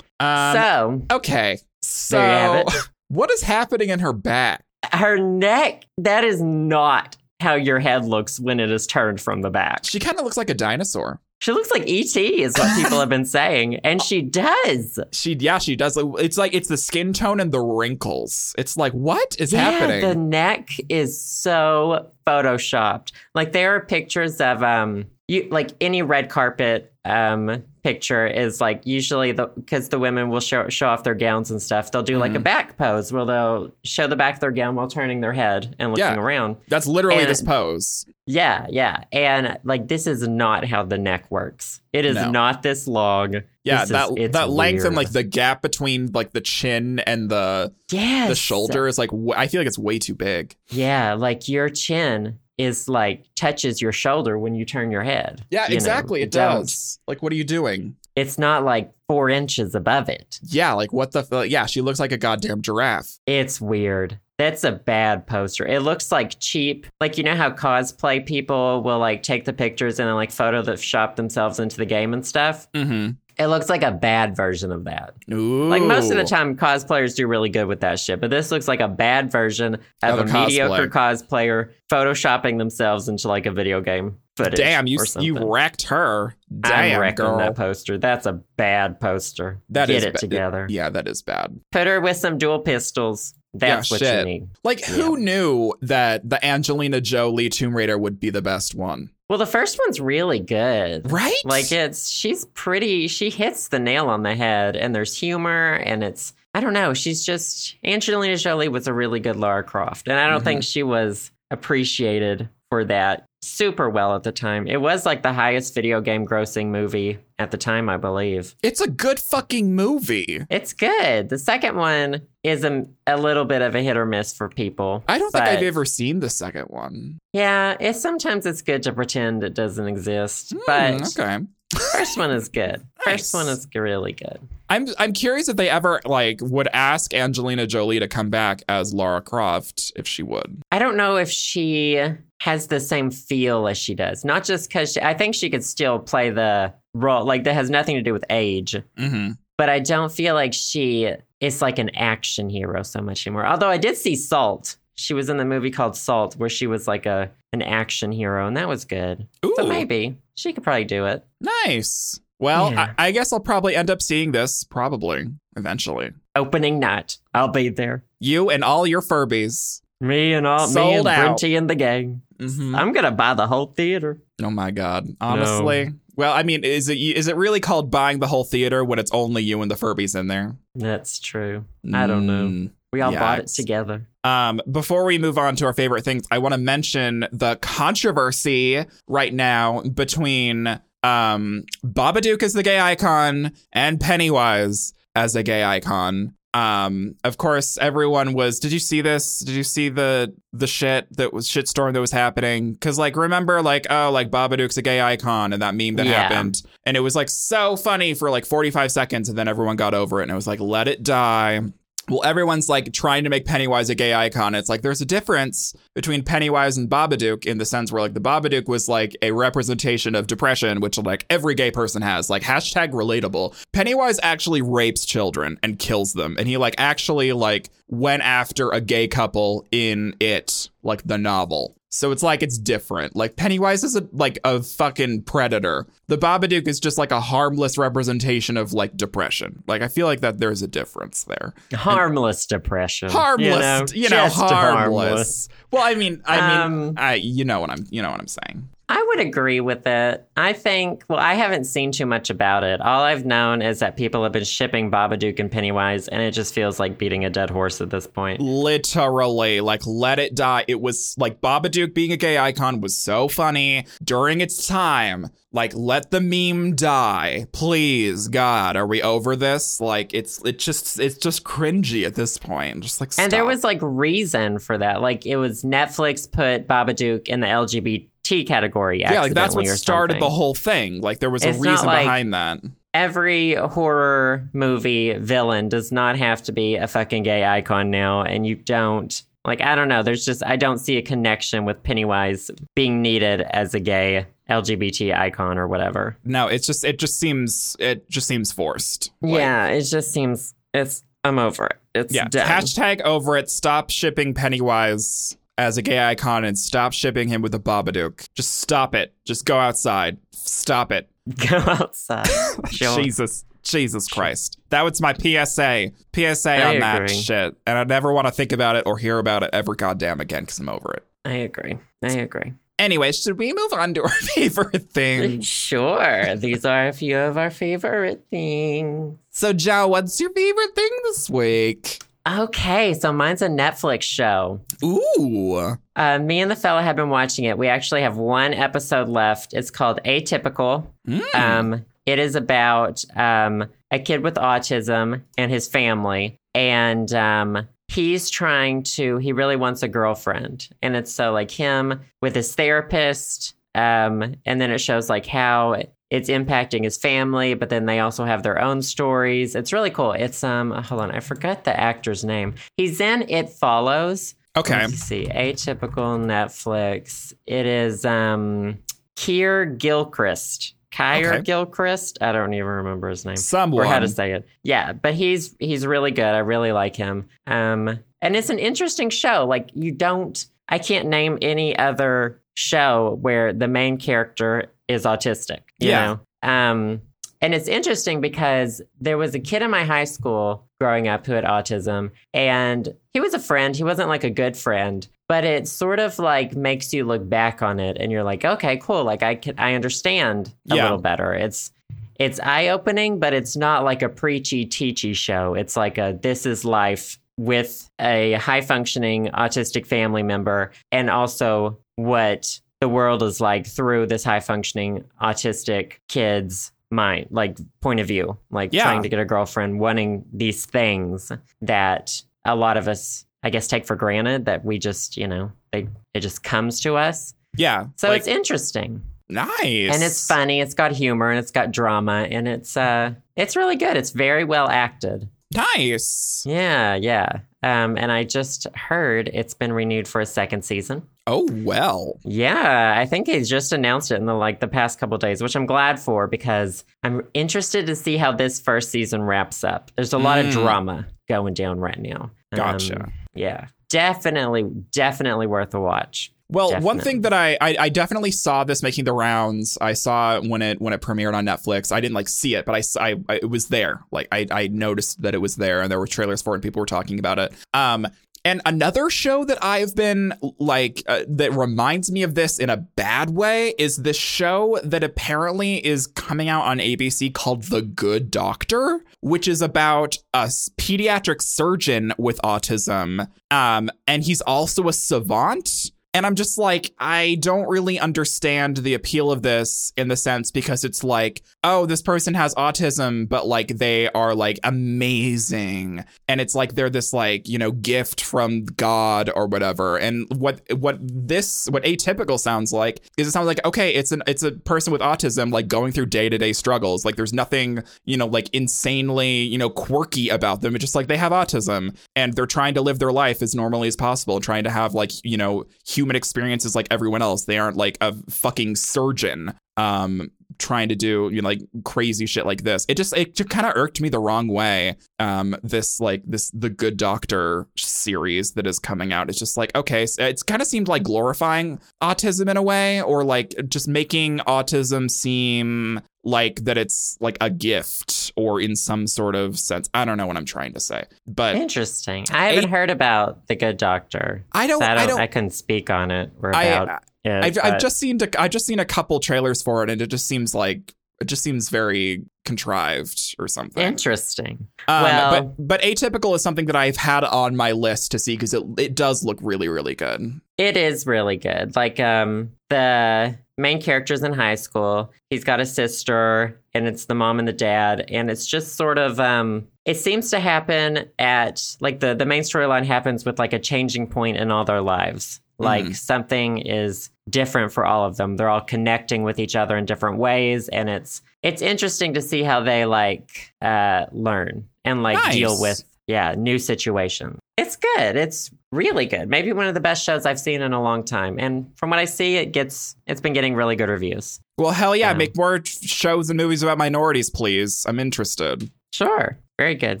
Um, so okay, so There you have it. what is happening in her back? her neck. That is not how your head looks when it is turned from the back. She kind of looks like a dinosaur. She looks like ET, is what people have been saying, and she does. She, yeah, she does. It's like it's the skin tone and the wrinkles. It's like what is yeah, happening? the neck is so photoshopped. Like there are pictures of um you like any red carpet um picture is like usually the because the women will show show off their gowns and stuff. They'll do like Mm-hmm. a back pose where they'll show the back of their gown while turning their head and looking Yeah. around. That's literally and- this pose. Yeah, yeah. And like this is not how the neck works. It is No. not this long. Yeah, This is- that it's that length and like the gap between like the chin and the yes. the shoulder is like I feel like it's way too big. Yeah, like your chin is like touches your shoulder when you turn your head. Yeah, You know, exactly. it don't- does. Like, what are you doing? It's not like four inches above it. Yeah, like what the? F- yeah, she looks like a goddamn giraffe. It's weird. That's a bad poster. It looks like cheap. Like you know how cosplay people will like take the pictures and then like Photoshop themselves into the game and stuff. Mm-hmm. It looks like a bad version of that. Ooh. Like most of the time, cosplayers do really good with that shit, but this looks like a bad version of, Of a mediocre cosplayer photoshopping themselves into like a video game footage. Damn, you you wrecked her. Damn, I'm wrecking girl. that poster. That's a bad poster. That Get is it ba- together. Yeah, that is bad. Put her with some dual pistols. That's Yeah, what shit. you need. Like, who knew that the Angelina Jolie Tomb Raider would be the best one? Well, the first one's really good. Right? Like it's she's pretty she hits the nail on the head and there's humor and it's I don't know, she's just Angelina Jolie was a really good Lara Croft. And I don't Mhm. think she was appreciated for that super well at the time. It was like the highest video game grossing movie at the time, I believe. it's a good fucking movie. It's good. The second one is a, a little bit of a hit or miss for people. I don't think I've ever seen the second one. Yeah, it's sometimes it's good to pretend it doesn't exist. Hmm, but okay. first one is good. Nice. First one is really good. I'm I'm curious if they ever like would ask Angelina Jolie to come back as Lara Croft if she would. I don't know if she has the same feel as she does. Not just because I think she could still play the role, like that has nothing to do with age. Mm-hmm. But I don't feel like she is like an action hero so much anymore. Although I did see Salt. She was in the movie called Salt, where she was like a an action hero, and that was good. Ooh, So maybe she could probably do it. nice. Well, Yeah. I, I guess I'll probably end up seeing this probably eventually. Opening night, I'll be there. You and all your Furbies. Me and all me and out. Brenty and the gang. Mm-hmm. I'm gonna buy the whole theater. Oh my god. Honestly. Well, I mean, is it is it really called buying the whole theater when it's only you and the Furbies in there? That's true. I don't know. Mm. We all bought it together. Um, before we move on to our favorite things, I want to mention the controversy right now between um, Babadook as the gay icon and Pennywise as a gay icon. Um, of course, everyone was. Did you see this? Did you see the the shit that was shitstorm that was happening? Because like, remember, like, oh, like Babadook's a gay icon, and that meme that Yeah. happened, and it was like so funny for like forty five seconds, and then everyone got over it, and it was like, let it die. Well, everyone's like trying to make Pennywise a gay icon. It's like there's a difference between Pennywise and Babadook in the sense where like the Babadook was like a representation of depression, which like every gay person has. Like hashtag relatable. Pennywise actually rapes children and kills them, and he like actually like went after a gay couple in it, like the novel. So it's like it's different. Like Pennywise is a like a fucking predator. The Babadook is just like a harmless representation of like depression. Like I feel like that there's a difference there. Harmless depression. Harmless, you know, just harmless. Well, I mean, I mean, Um, I you know what I'm you know what I'm saying. I would agree with it. I think, well, I haven't seen too much about it. All I've known is that people have been shipping Babadook and Pennywise, and it just feels like beating a dead horse at this point. Literally, like let it die. It was like Babadook being a gay icon was so funny during its time. Like let the meme die, please, God. Are we over this? Like it's it just it's just cringy at this point. Just like And there was like reason for that. Like it was Netflix put Babadook in the LGBT category. yeah, like that's what started the whole thing. Like there was a It's not reason like- behind that. Every horror movie villain does not have to be a fucking gay icon now, and you don't. Like, I don't know. There's just, I don't see a connection with Pennywise being needed as a gay LGBT icon or whatever. No, it's just it just seems it just seems forced. Like, yeah, it just seems, it's, I'm over it. It's Yeah. Hashtag over it. Stop shipping Pennywise as a gay icon and stop shipping him with a Babadook. Just stop it. Just go outside. Stop it. Go outside. Sure. Jesus. Jesus Christ. That was my PSA. PSA I on that agree. shit. And I never want to think about it or hear about it ever goddamn again because I'm over it. I agree. I agree. Anyway, should we move on to our favorite thing? Sure. These are a few of our favorite things. So, Joe, what's your favorite thing this week? Okay, so mine's a Netflix show. Ooh. Uh, me and the fella have been watching it. We actually have one episode left. It's called Atypical. Mm. Um, it is about um, a kid with autism and his family. And um, he's trying to he really wants a girlfriend and it's so like him with his therapist um and then it shows like how it's impacting his family but then they also have their own stories it's really cool it's um hold on i forgot the actor's name he's in it follows Okay. Let's see atypical netflix it is um Keir Gilchrist Keir Okay. Gilchrist I don't even remember his name Someone. or how to say it. Yeah, but he's he's really good. I really like him. Um, and it's an interesting show. Like you don't, I can't name any other show where the main character is autistic. Yeah. know? Um, and it's interesting because there was a kid in my high school growing up who had autism, and he was a friend. He wasn't like a good friend, but it sort of like makes you look back on it, and you're like, okay, cool. Like I can, I understand a Yeah. little better. It's it's eye opening, but it's not like a preachy, teachy show. It's like a this is life with a high functioning autistic family member, and also what the world is like through this high functioning autistic kid's mind, like point of view, like Yeah. trying to get a girlfriend, wanting these things that a lot of us, I guess, take for granted that we just, you know, they it just comes to us. Yeah. So like, it's interesting nice. and it's funny. It's got humor and it's got drama and it's uh it's really good. It's very well acted. Nice. Yeah, yeah. Um, and I just heard it's been renewed for a second season. Oh well. Yeah, I think he's just announced it in the like the past couple days, which I'm glad for because I'm interested to see how this first season wraps up. There's a lot of Mm. drama going down right now. Gotcha. Um, yeah, definitely, definitely worth a watch. Well, one thing that I, I I definitely saw this making the rounds. I saw it when it when it premiered on Netflix. I didn't like see it, but I, I- I- it was there. Like I I noticed that it was there, and there were trailers for it, and people were talking about it. Um, and another show that I've been like uh, that reminds me of this in a bad way is this show that apparently is coming out on ABC called The Good Doctor, which is about a pediatric surgeon with autism. Um, and he's also a savant. And I'm just like, I don't really understand the appeal of this in the sense because it's like, oh, this person has autism, but like they are like amazing. And it's like they're this like, you know, gift from God or whatever. And what what this what atypical sounds like is it sounds like, okay, it's an it's a person with autism like going through day-to-day struggles. Like there's nothing, you know, like insanely, you know, quirky about them. It's just like they have autism and they're trying to live their life as normally as possible, trying to have like, you know, human experiences like everyone else. They aren't like a fucking surgeon um trying to do you know like crazy shit like this. It just it just kind of irked me the wrong way. Um this like this the good doctor series that is coming out. It's just like okay, so it's kind of seemed like glorifying autism in a way or like just making autism seem like that it's like a gift or in some sort of sense. I don't know what I'm trying to say. But Interesting. I haven't heard about the Good Doctor. I don't So I don't. I I, don't couldn't speak on it or I, uh, it, I've, I've just seen I've just seen a couple trailers for it, and it just seems like it just seems very contrived or something. interesting. Um, well- but but atypical is something that I've had on my list to see because it it does look really really good. It is really good. Like um the main character's in high school. He's got a sister and it's the mom and the dad and it's just sort of um it seems to happen at like the the main storyline happens with like a changing point in all their lives. Like Mhm. something is different for all of them. They're all connecting with each other in different ways and it's it's interesting to see how they like uh learn and like deal with yeah, new situations. It's good. It's really good. Maybe one of the best shows I've seen in a long time. And from what I see, it gets it's been getting really good reviews. Well, hell yeah, Yeah. make more shows and movies about minorities, please. I'm interested. Sure. Very good.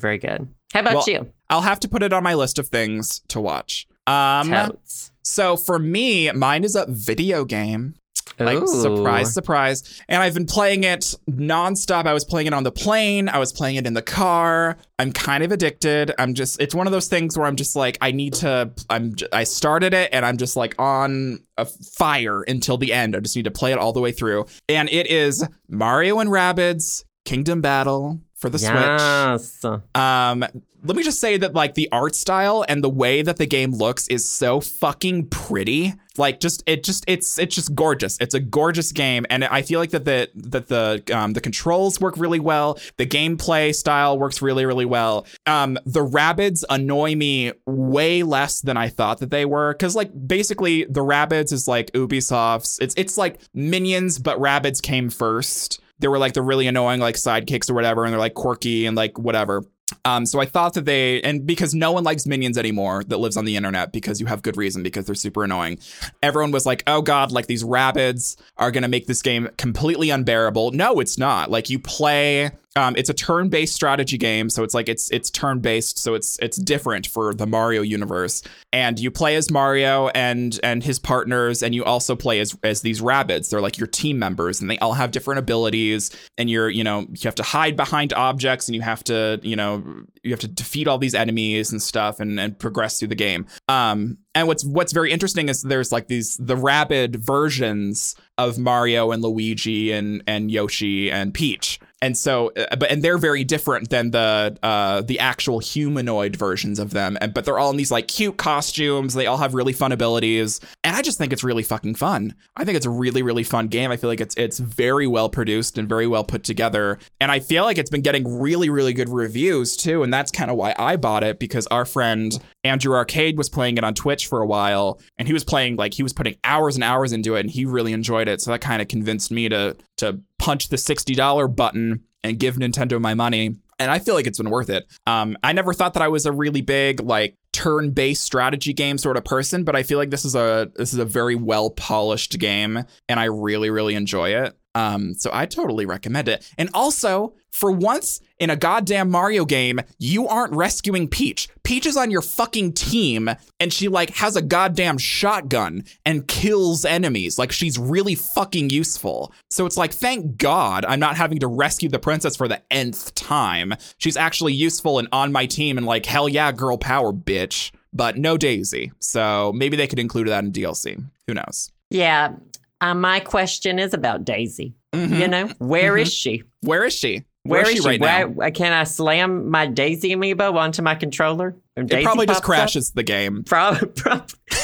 Very good. How about Well, you? I'll have to put it on my list of things to watch. Um, Totes. So for me, mine is a video game. Like Ooh. surprise, surprise. And I've been playing it nonstop. I was playing it on the plane. I was playing it in the car. I'm kind of addicted. I'm just it's one of those things where I'm just like I need to I'm I started it and I'm just like on a fire until the end. I just need to play it all the way through. And it is Mario and Rabbids Kingdom Battle for the yes. Switch. Um, let me just say that like the art style and the way that the game looks is so fucking pretty. Like just it just it's it's just gorgeous. It's a gorgeous game, and I feel like that the that the um, the controls work really well. The gameplay style works really really well. Um, the Rabbids annoy me way less than I thought that they were because like basically the Rabbids is like Ubisoft's. It's it's like Minions, but Rabbids came first they were like the really annoying like sidekicks or whatever, and they're like quirky and like whatever. Um, so I thought that they, and because no one likes minions anymore that lives on the internet because you have good reason because they're super annoying. Everyone was like, oh God, like these Rabbids are going to make this game completely unbearable. No, it's not. Like you play um, it's a turn-based strategy game, so it's like it's it's turn-based, so it's it's different for the Mario universe. And you play as Mario and and his partners, and you also play as as these Rabbids. They're like your team members, and they all have different abilities. And you're you know you have to hide behind objects, and you have to you know you have to defeat all these enemies and stuff, and and progress through the game. Um, and what's what's very interesting is there's like these the Rabbid versions of Mario and Luigi and and Yoshi and Peach and so uh, but and they're very different than the uh the actual humanoid versions of them. And but they're all in these like cute costumes. They all have really fun abilities. And i just think it's really fucking fun. I think it's a really really fun game. I feel like it's it's very well produced and very well put together. And i feel like it's been getting really really good reviews too. And that's kind of why i bought it because our friend andrew arcade was playing it on twitch for a while. And he was playing like he was putting hours and hours into it and he really enjoyed it. So that kind of convinced me to to punch the $60 button and give Nintendo my money. And I feel like it's been worth it. Um, I never thought that I was a really big like turn-based strategy game sort of person, but I feel like this is a this is a very well polished game, and I really really enjoy it. Um, so I totally recommend it. And also, for once in a goddamn Mario game, you aren't rescuing Peach. Peach is on your fucking team and she like has a goddamn shotgun and kills enemies. Like she's really fucking useful. So it's like, thank God I'm not having to rescue the princess for the nth time. She's actually useful and on my team and like, hell yeah, girl power, bitch. But no Daisy. So maybe they could include that in DLC. Who knows? Yeah, uh, my question is about Daisy. Mm-hmm. You know, where mm-hmm. is she? Where is she? Where, Where is, she right Where, now? Can I slam my Daisy amiibo onto my controller? It probably just crashes up? the game. Probably. Prob-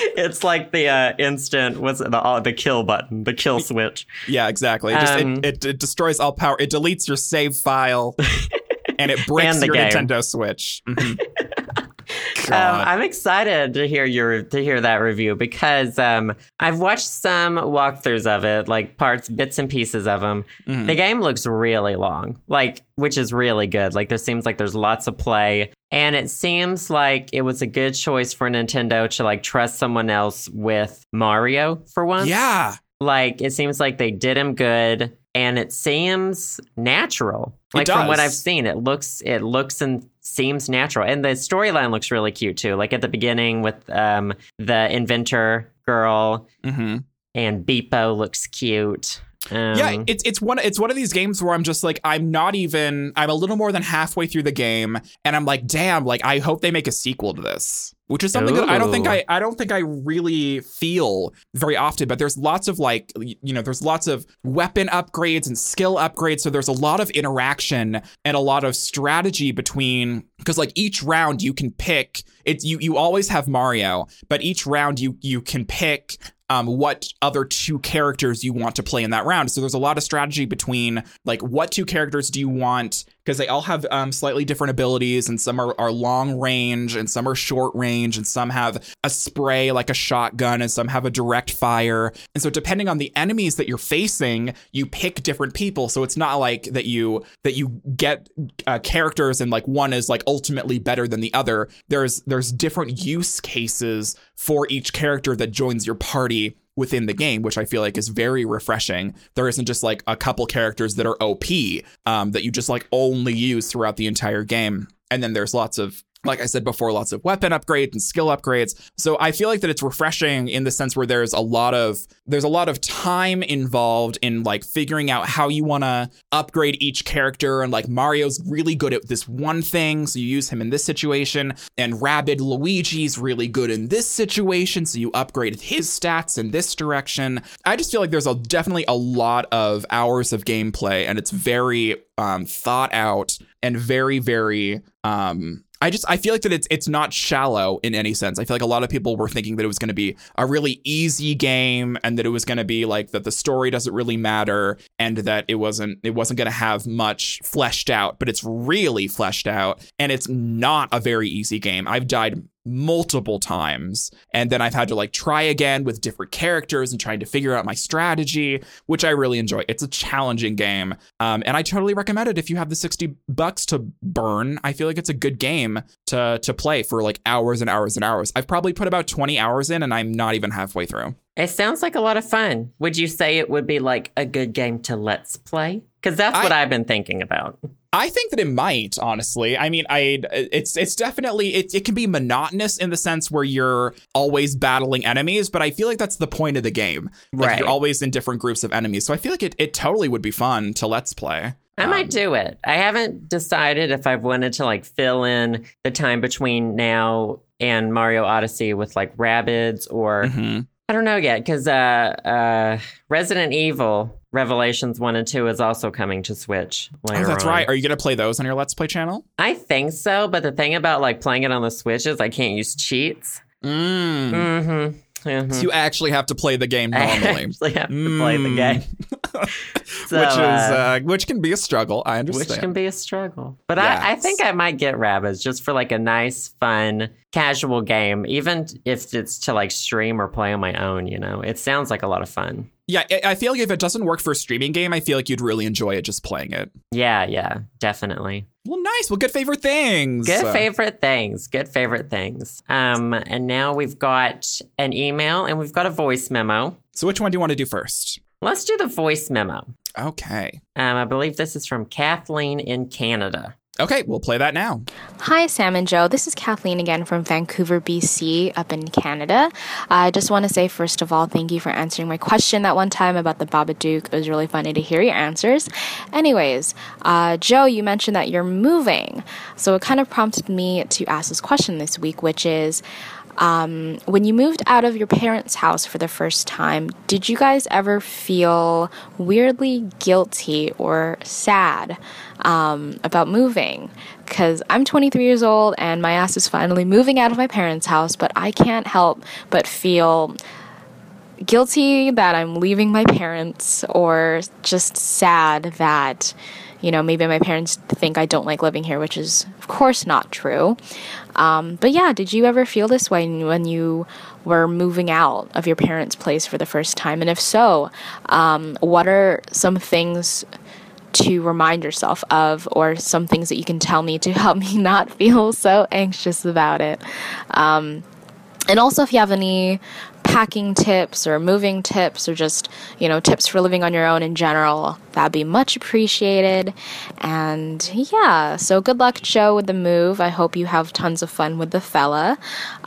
it's like the uh, instant what's it, the uh, the kill button, the kill switch. Yeah, exactly. It, just, um, it, it, it, destroys all power. It deletes your save file, and it breaks and your game. Nintendo Switch. Mm-hmm. Um, I'm excited to hear your to hear that review because um, I've watched some walkthroughs of it, like parts, bits and pieces of them. Mm-hmm. The game looks really long, like which is really good. Like there seems like there's lots of play, and it seems like it was a good choice for Nintendo to like trust someone else with Mario for once. Yeah. Like it seems like they did him good and it seems natural. Like from what I've seen, it looks it looks and seems natural, and the storyline looks really cute too. Like at the beginning with um, the inventor girl, mm-hmm. and Beep-O looks cute. Um, yeah, it's it's one it's one of these games where I'm just like I'm not even I'm a little more than halfway through the game, and I'm like, damn, like I hope they make a sequel to this which is something Ooh. that I don't think I I don't think I really feel very often. But there's lots of like you know there's lots of weapon upgrades and skill upgrades. So there's a lot of interaction and a lot of strategy between because like each round you can pick it's you you always have Mario, but each round you you can pick um, what other two characters you want to play in that round. So there's a lot of strategy between like what two characters do you want because they all have um, slightly different abilities and some are, are long range and some are short range and some have a spray like a shotgun and some have a direct fire. And so depending on the enemies that you're facing, you pick different people. So it's not like that you that you get uh, characters and like one is like ultimately better than the other. There's there's different use cases for each character that joins your party within the game, which I feel like is very refreshing. There isn't just like a couple characters that are OP um, that you just like only use throughout the entire game. And then there's lots of like I said before, lots of weapon upgrades and skill upgrades. So I feel like that it's refreshing in the sense where there's a lot of there's a lot of time involved in like figuring out how you want to upgrade each character and like Mario's really good at this one thing, so you use him in this situation, and Rabbid Luigi's really good in this situation, so you upgrade his stats in this direction. I just feel like there's a definitely a lot of hours of gameplay and it's very um, thought out and very very um, I just I feel like that it's it's not shallow in any sense. I feel like a lot of people were thinking that it was going to be a really easy game and that it was going to be like that the story doesn't really matter and that it wasn't it wasn't going to have much fleshed out, but it's really fleshed out and it's not a very easy game. I've died multiple times and then I've had to like try again with different characters and trying to figure out my strategy, which I really enjoy. It's a challenging game. Um, and I totally recommend it if you have the 60 bucks to burn. I feel like it's a good game to to play for like hours and hours and hours. I've probably put about 20 hours in and I'm not even halfway through. It sounds like a lot of fun. Would you say it would be like a good game to let's play? Because that's what I've been thinking about. I think that it might, honestly. I mean, I it's it's definitely it, it can be monotonous in the sense where you're always battling enemies, but I feel like that's the point of the game. Like Right. you're always in different groups of enemies. So I feel like it, it totally would be fun to let's play. I Um, might do it. I haven't decided if I've wanted to like fill in the time between now and Mario Odyssey with like Rabbids or mhm. I don't know yet because uh, uh, Resident Evil Revelations 1 and 2 is also coming to Switch later Oh, that's on. right. Are you going to play those on your Let's Play channel? I think so, but the thing about like playing it on the Switch is I can't use cheats. Mm. Mm-hmm. mm-hmm. So you actually have to play the game I normally. actually have to play the Mm. game. So, which is uh, uh, which can be a struggle. I understand. which can be a struggle. But I, I think I might get Rabbids just for like a nice, fun, casual game, even if it's to like stream or play on my own. You know, it sounds like a lot of fun. yeah, I- feel like if it doesn't work for a streaming game, I feel like you'd really enjoy it just playing it. Yeah, yeah, definitely. Well, nice. Well, good favorite things. Good favorite things. Good favorite things. Um, and now we've got an email and we've got a voice memo. So, which one do you want to do first? Let's do the voice memo. Okay. Um, I believe this is from Kathleen in Canada. Okay, we'll play that now. Hi, Sam and Joe. This is Kathleen again from Vancouver, BC, up in Canada. I just want to say, first of all, thank you for answering my question that one time about the Babadook. It was really funny to hear your answers. Anyways, uh, Joe, you mentioned that you're moving. So it kind of prompted me to ask this question this week, which is um, when you moved out of your parents' house for the first time, did you guys ever feel weirdly guilty or sad um, about moving? Because I'm 23 years old and my ass is finally moving out of my parents' house, but I can't help but feel guilty that I'm leaving my parents or just sad that, you know, maybe my parents think I don't like living here, which is, of course, not true. Um, but yeah, did you ever feel this way when you were moving out of your parents' place for the first time? And if so, um, what are some things to remind yourself of, or some things that you can tell me to help me not feel so anxious about it? Um, and also, if you have any packing tips or moving tips or just, you know, tips for living on your own in general, that'd be much appreciated. And yeah, so good luck, Joe, with the move. I hope you have tons of fun with the fella.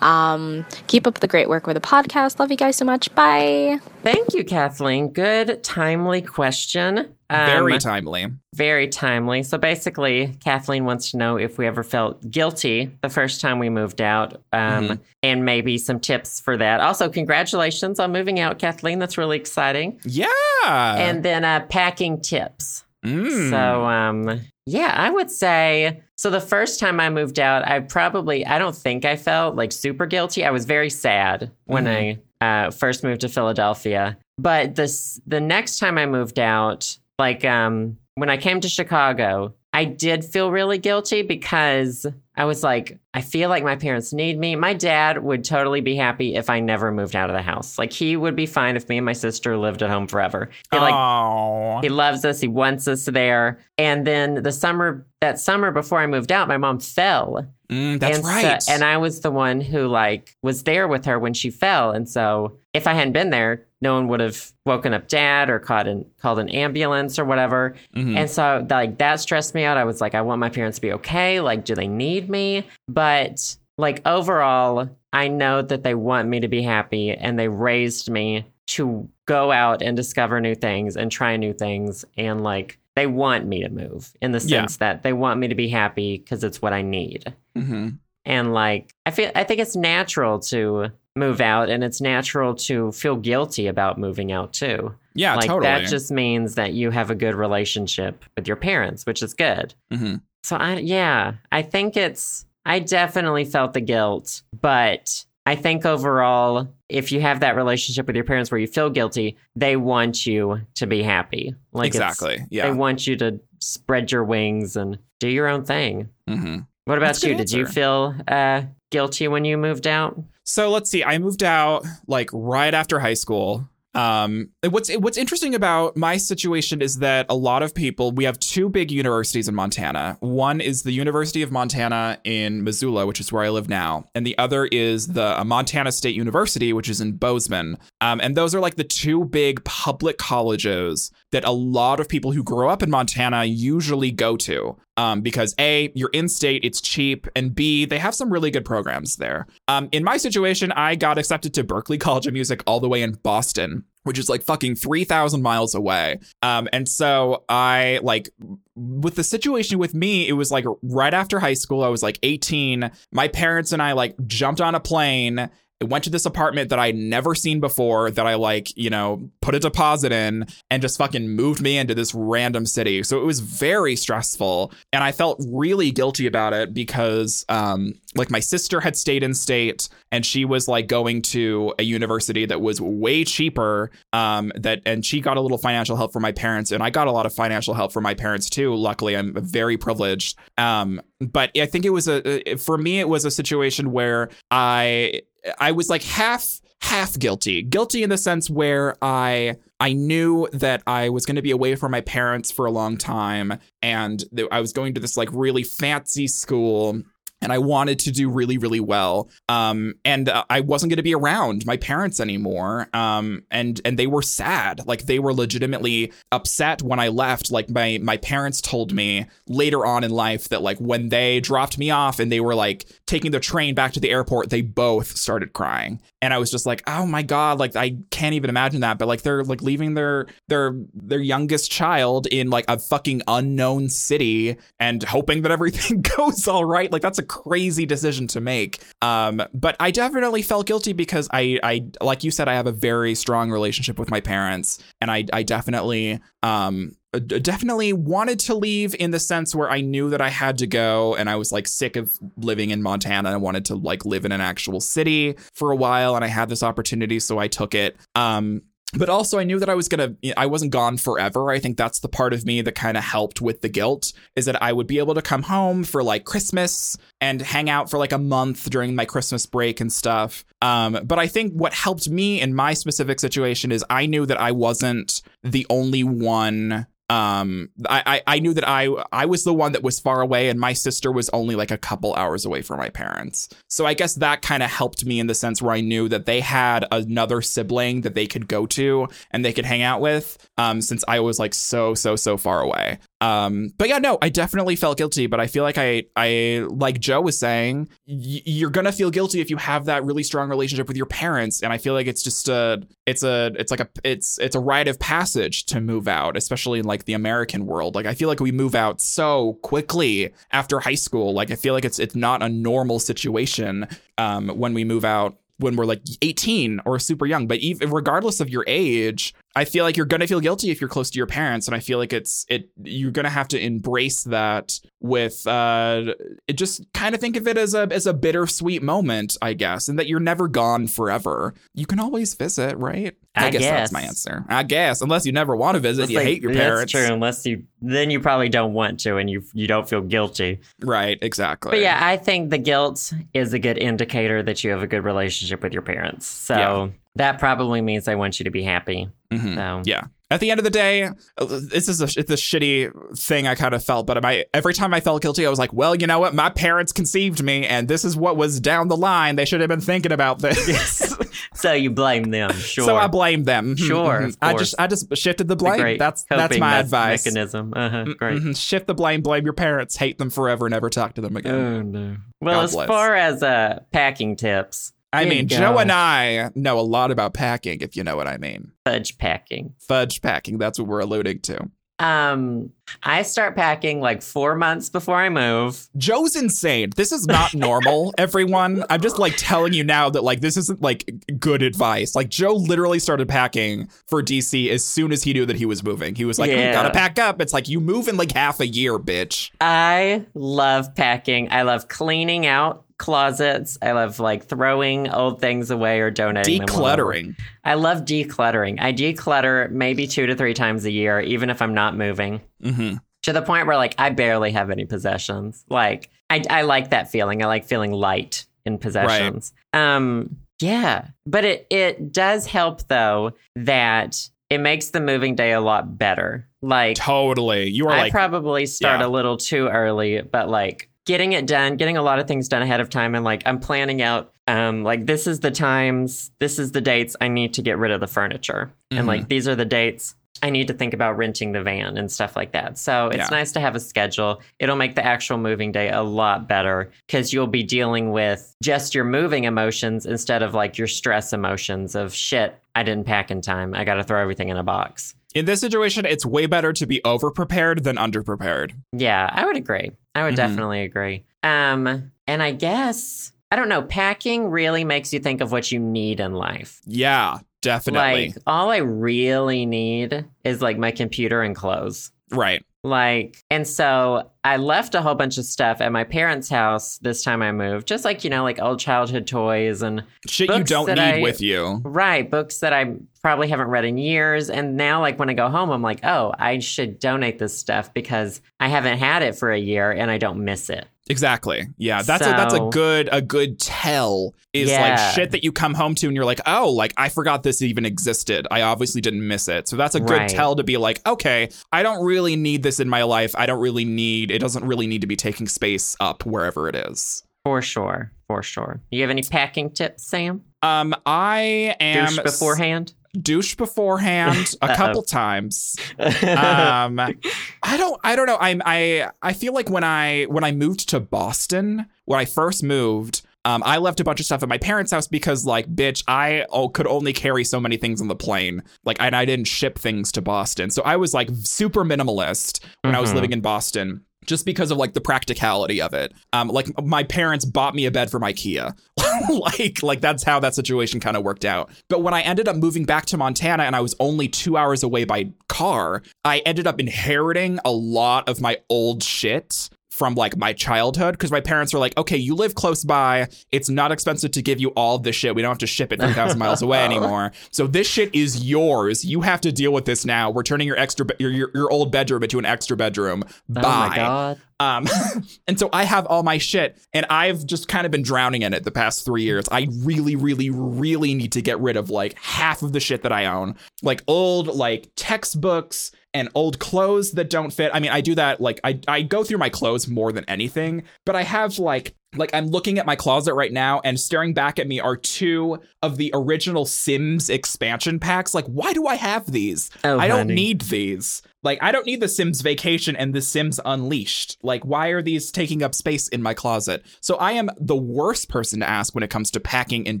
Um, keep up the great work with the podcast. Love you guys so much. Bye. Thank you, Kathleen. Good, timely question. Um, Very timely. Very timely. So basically, Kathleen wants to know if we ever felt guilty the first time we moved out, um, Mm-hmm. and maybe some tips for that. Also, congratulations on moving out, Kathleen. That's really exciting. Yeah. and then uh, packing tips. Mm. So, um, yeah, I would say so. The first time I moved out, I probably I don't think I felt like super guilty. I was very sad when I uh, first moved to Philadelphia, but this the next time I moved out, like um, when I came to Chicago, I did feel really guilty because I was like, I feel like my parents need me. My dad would totally be happy if I never moved out of the house. Like he would be fine if me and my sister lived at home forever. He like oh. he loves us. He wants us there. And then the summer that summer before I moved out, my mom fell. Mm, that's and so- right. and I was the one who like was there with her when she fell. And so if I hadn't been there, no one would have woken up dad or caught an, called an ambulance or whatever. Mhm. And so like that stressed me out. I was like, I want my parents to be okay. Like, do they need me? But like overall, I know that they want me to be happy and they raised me to go out and discover new things and try new things and like they want me to move in the Yeah. sense that they want me to be happy because it's what I need. Mhm. And like I feel I think it's natural to move out and it's natural to feel guilty about moving out too. Yeah, like totally. that just means that you have a good relationship with your parents, which is good. Mhm. So I yeah, I think it's I definitely felt the guilt, but I think overall if you have that relationship with your parents where you feel guilty, they want you to be happy. Like exactly. Yeah. They want you to spread your wings and do your own thing. hmm What about That's you? Did you feel uh, guilty when you moved out? So let's see. I moved out like right after high school. Um, what's what's interesting about my situation is that a lot of people. We have two big universities in Montana. One is the University of Montana in Missoula, which is where I live now, and the other is the Montana State University, which is in Bozeman. Um, and those are like the two big public colleges that a lot of people who grow up in Montana usually go to. Um, because A, you're in state, it's cheap, and B, they have some really good programs there. Um, in my situation, I got accepted to Berklee College of Music all the way in Boston, which is like fucking 3,000 miles away. Um, and so I like, with the situation with me, it was like right after high school, I was like 18. My parents and I like jumped on a plane. Went to this apartment that I'd never seen before that I like, you know, put a deposit in and just fucking moved me into this random city. So it was very stressful. And I felt really guilty about it because, um, like my sister had stayed in state and she was like going to a university that was way cheaper um that and she got a little financial help from my parents and I got a lot of financial help from my parents too luckily I'm very privileged um but I think it was a for me it was a situation where I I was like half half guilty. Guilty in the sense where I I knew that I was going to be away from my parents for a long time and th- I was going to this like really fancy school and I wanted to do really, really well. Um, and uh, I wasn't going to be around my parents anymore. Um, and and they were sad, like they were legitimately upset when I left. Like my my parents told me later on in life that like when they dropped me off and they were like taking the train back to the airport, they both started crying. And I was just like, oh my god, like I can't even imagine that. But like they're like leaving their their their youngest child in like a fucking unknown city and hoping that everything goes all right. Like that's a crazy decision to make. Um, but I definitely felt guilty because I I like you said, I have a very strong relationship with my parents, and I I definitely um definitely wanted to leave in the sense where I knew that I had to go and I was like sick of living in Montana and wanted to like live in an actual city for a while and I had this opportunity so I took it. Um but also I knew that I was going to I wasn't gone forever. I think that's the part of me that kind of helped with the guilt is that I would be able to come home for like Christmas and hang out for like a month during my Christmas break and stuff. Um, but I think what helped me in my specific situation is I knew that I wasn't the only one um I, I i knew that i i was the one that was far away and my sister was only like a couple hours away from my parents. So i guess that kind of helped me in the sense where i knew that they had another sibling that they could go to and they could hang out with um since i was like so so so far away um but yeah no i definitely felt guilty but i feel like i i like joe was saying y- you're gonna feel guilty if you have that really strong relationship with your parents. And i feel like it's just a it's a it's like a it's it's a rite of passage to move out especially in like the american world. Like i feel like we move out so quickly after high school. Like i feel like it's it's not a normal situation um when we move out when we're like 18 or super young. But even regardless of your age i feel like you're going to feel guilty if you're close to your parents and i feel like it's it you're going to have to embrace that with uh it just kind of think of it as a as a bittersweet moment i guess and that you're never gone forever you can always visit right I guess, that's my answer i guess unless you never want to visit It's you like- hate your That's parents true, unless you then you probably don't want to, and you you don't feel guilty. right exactly But yeah, I think the guilt is a good indicator that you have a good relationship with your parents. So Yeah. That probably means I want you to be happy. Mhm. So yeah At the end of the day, uh, this is a it's a shitty thing I kind of felt, but I every time I felt guilty, I was like, well, you know what? My parents conceived me, and this is what was down the line. They should have been thinking about this. so you blame them, sure. So I blame them. Mhm, Sure, mhm. of I just I just shifted the The blame. great That's that's my advice. Mechanism. Uh-huh. Great. Mhm. Shift the blame. Blame your parents. Hate them forever. Never talk to them again. Oh no. Well, God as bless. far as uh packing tips, I mean. Joe and I know a lot about packing, if you know what I mean. fudge packing. Fudge packing. That's what we're alluding to. Um, I start packing like four months before I move. Joe's insane. This is not normal, everyone. I'm just like telling you now that like this isn't like good advice. Like Joe literally started packing for DC as soon as he knew that he was moving. He was like, "Oh, Yeah. gotta pack up. It's like you move in like half a year, bitch. I love packing. I love cleaning out closets. I love like throwing old things away or donating them. Decluttering. I love decluttering. I declutter maybe two to three times a year, even if I'm not moving. hmm To the point where like I barely have any possessions. Like I, I like that feeling. I like feeling light in possessions. Right. Um, yeah, but it it does help though that it makes the moving day a lot better. Like Totally. You are I like probably start yeah. a little too early, but like getting it done, getting a lot of things done ahead of time, and like I'm planning out, um, like this is the times, this is the dates I need to get rid of the furniture, Mhm. and like these are the dates I need to think about renting the van and stuff like that. So it's Yeah. nice to have a schedule. It'll make the actual moving day a lot better because you'll be dealing with just your moving emotions instead of like your stress emotions of shit. I didn't pack in time. I got to throw everything in a box. in this situation, it's way better to be over prepared than under prepared. Yeah, I would agree. I would Mhm. definitely agree. Um, and I guess I don't know. Packing really makes you think of what you need in life. Yeah, definitely. Like all I really need is like my computer and clothes. right. Like, and so I left a whole bunch of stuff at my parents' house this time I moved, just like, you know, like old childhood toys and Shit you don't need I- with you. Right, books that I probably haven't read in years. And now, like, when I go home, I'm like, oh, I should donate this stuff because I haven't had it for a year and I don't miss it. Exactly. Yeah, that's a that's a good a good tell is Yeah. like shit that you come home to and you're like, "Oh, like I forgot this even existed. I obviously didn't miss it." So that's a good Right. tell to be like, "Okay, I don't really need this in my life. I don't really need it doesn't really need to be taking space up wherever it is." For sure. For sure. Do you have any packing tips, Sam? Um I am Douche beforehand? Douche beforehand a couple times. um i don't i don't know i'm i i feel like when i when i moved to boston when i first moved um, I left a bunch of stuff at my parents' house because, like, bitch, I oh, could only carry so many things on the plane. Like, and I didn't ship things to Boston, so I was like super minimalist when I was Mhm. living in Boston, just because of like the practicality of it. Um, like my parents bought me a bed from IKEA, like like that's how that situation kind of worked out. But when I ended up moving back to Montana and I was only two hours away by car, I ended up inheriting a lot of my old shit from like my childhood because my parents were like, okay, you live close by. It's not expensive to give you all this shit. We don't have to ship it 3,000 miles away anymore. So this shit is yours. You have to deal with this now. We're turning your extra, be- your, your, your old bedroom into an extra bedroom. Bye. Oh my god. Um, and so I have all my shit, and I've just kind of been drowning in it the past three years. I really, really, really need to get rid of like half of the shit that I own, like old like textbooks and old clothes that don't fit. I mean, I do that like I I go through my clothes more than anything, but I have like like I'm looking at my closet right now and staring back at me are two of the original Sims expansion packs. Like, why do I have these? Oh, I don't honey. need these. Like, I don't need the Sims Vacation and the Sims Unleashed. Like, why are these taking up space in my closet? So I am the worst person to ask when it comes to packing and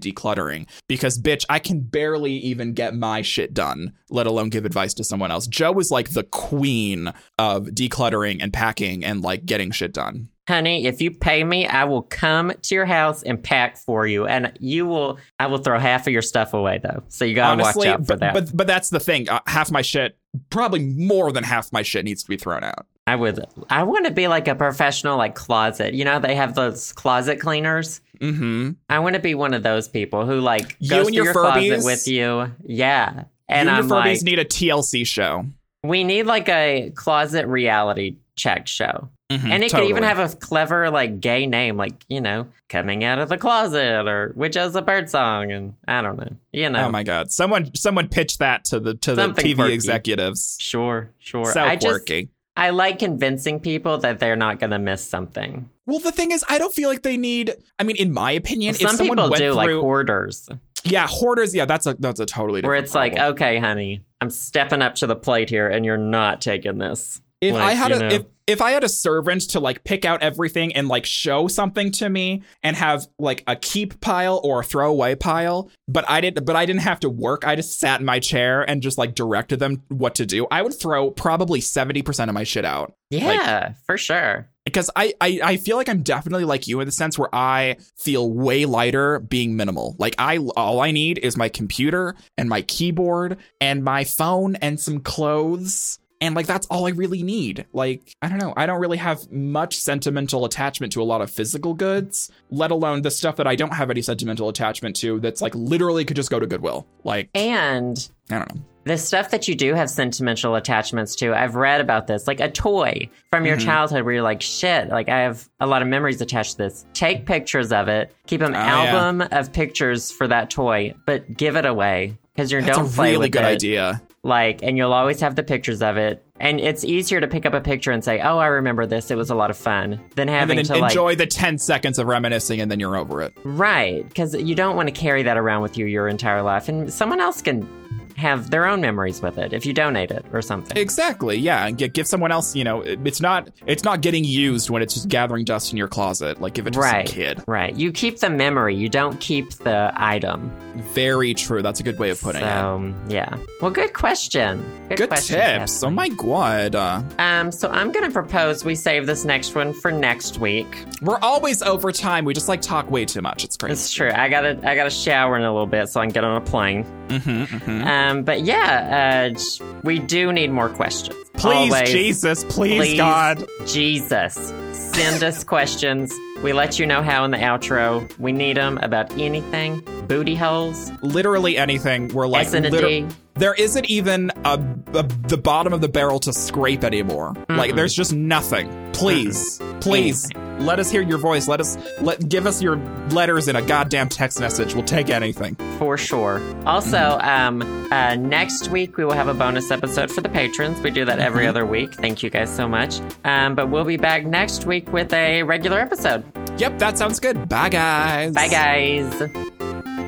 decluttering because, bitch, I can barely even get my shit done, let alone give advice to someone else. Joe is like the queen of decluttering and packing and like getting shit done. Honey, if you pay me, I will come to your house and pack for you. And you will I will throw half of your stuff away though. So you gotta Honestly, watch out for but, that. but but that's the thing. Uh, half my shit, probably more than half my shit, needs to be thrown out. I would I want to be like a professional like closet. You know, they have those closet cleaners. Mm-hmm. I want to be one of those people who like You goes and your your closet with you. Yeah. And you I'm and your Furbies like, need a TLC show. we need like a closet reality checked show. Mhm, And it could even have a clever, like, gay name, like, you know, coming out of the closet or which is a bird song. And I don't know. You know. Oh my god! Someone, someone pitch that to the to Something the TV quirky. executives. Sure, sure. So I just, quirky. I like convincing people that they're not going to miss something. Well, the thing is, I don't feel like they need. I mean, in my opinion, if Some people do, like hoarders, yeah, hoarders. Yeah, that's a that's a totally different where it's like, okay, honey, I'm stepping up to the plate here and you're not taking this. If like, I had a know. if if I had a servant to like pick out everything and like show something to me and have like a keep pile or a throwaway pile, but I didn't but I didn't have to work. I just sat in my chair and just like directed them what to do. I would throw probably 70% of my shit out. Yeah, for sure. because I, I I feel like I'm definitely like you in the sense where I feel way lighter being minimal. Like I all I need is my computer and my keyboard and my phone and some clothes. And like that's all I really need. Like I don't know, I don't really have much sentimental attachment to a lot of physical goods, let alone the stuff that I don't have any sentimental attachment to that's like literally could just go to Goodwill. Like And I don't know. the stuff that you do have sentimental attachments to, I've read about this, like a toy from your Mhm. childhood where you're like, shit, like I have a lot of memories attached to this. Take pictures of it, keep an Oh, yeah. album of pictures for that toy, but give it away because you That's don't a play really good it. idea. Like, and you'll always have the pictures of it. And it's easier to pick up a picture and say, oh, I remember this. It was a lot of fun than having then to like. enjoy the 10 seconds of reminiscing and then you're over it. Right, because you don't want to carry that around with you your entire life, and someone else can have their own memories with it if you donate it or something. Exactly. Yeah, and give, give someone else. You know, it- it's not it's not getting used when it's just gathering dust in your closet. Like give it to right, some kid. right. You keep the memory, you don't keep the item. Very true. That's a good way of putting it. yeah. Well, good question. Good, Good question, tips. Oh my god. Uh, Um, so I'm gonna propose we save this next one for next week. we're always over time. We just like talk way too much. It's crazy. It's true. I gotta I gotta shower in a little bit so I can get on a plane. hmm hmm Um, but yeah, uh, we do need more questions. Please, Always. Jesus, please, Please. God. Jesus, send us questions. We let you know how in the outro. We need them about anything. Booty holes. Literally anything. We're like S and a liter- D. there isn't even a, a the bottom of the barrel to scrape anymore. Like there's just nothing. Please, please let us hear your voice. Let us let give us your letters in a goddamn text message. We'll take anything. For sure. Also, um, uh, next week we will have a bonus episode for the patrons. We do that every other week. Thank you guys so much. Um, but we'll be back next week with a regular episode. Yep, that sounds good. Bye guys. Bye, guys.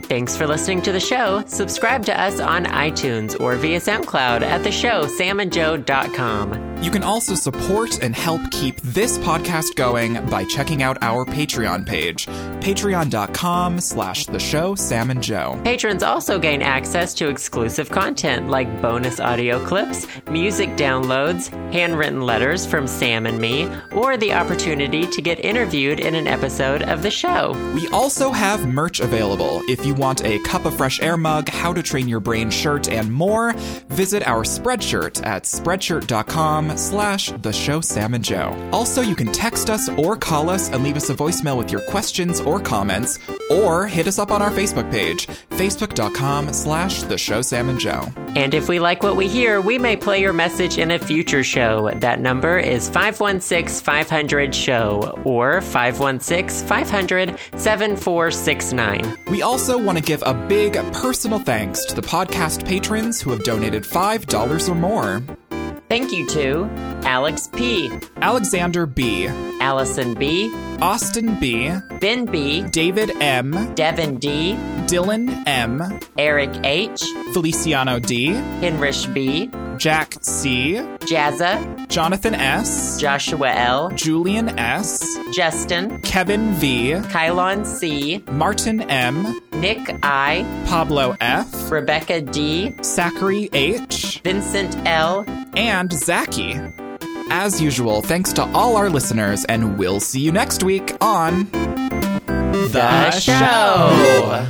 Thanks for listening to the show. Subscribe to us on iTunes or via SoundCloud at the show samandjoe.com. You can also support and help keep this podcast going by checking out our Patreon page, patreon.com slash the show Sam and Joe. Patrons also gain access to exclusive content like bonus audio clips, music downloads, handwritten letters from Sam and me, or the opportunity to get interviewed in an episode of the show. We also have merch available. If you want a cup of fresh air mug, how to train your brain shirt, and more, visit our Spreadshirt at spreadshirt.com slash the show Sam and Joe. Also, you can text us or call us and leave us a voicemail with your questions or comments, or hit us up on our Facebook page, facebook.com slash the show Sam and Joe. And if we like what we hear, we may play your message in a future show. That number is 516 500 SHOW or 516 500 7469. We also want to give a big personal thanks to the podcast patrons who have donated $5 or more. Thank you to Alex P., Alexander B., Allison B., Austin B., Ben B., David M., Devin D., Dylan M., Eric H., Feliciano D., Henrich B., Jack C., Jazza, Jonathan S., Joshua L., Julian S., Justin, Kevin V., Kylon C., Martin M., Nick I., Pablo F., Rebecca D., Zachary H., Vincent L., and Zachy. As usual, thanks to all our listeners, and we'll see you next week on The Show.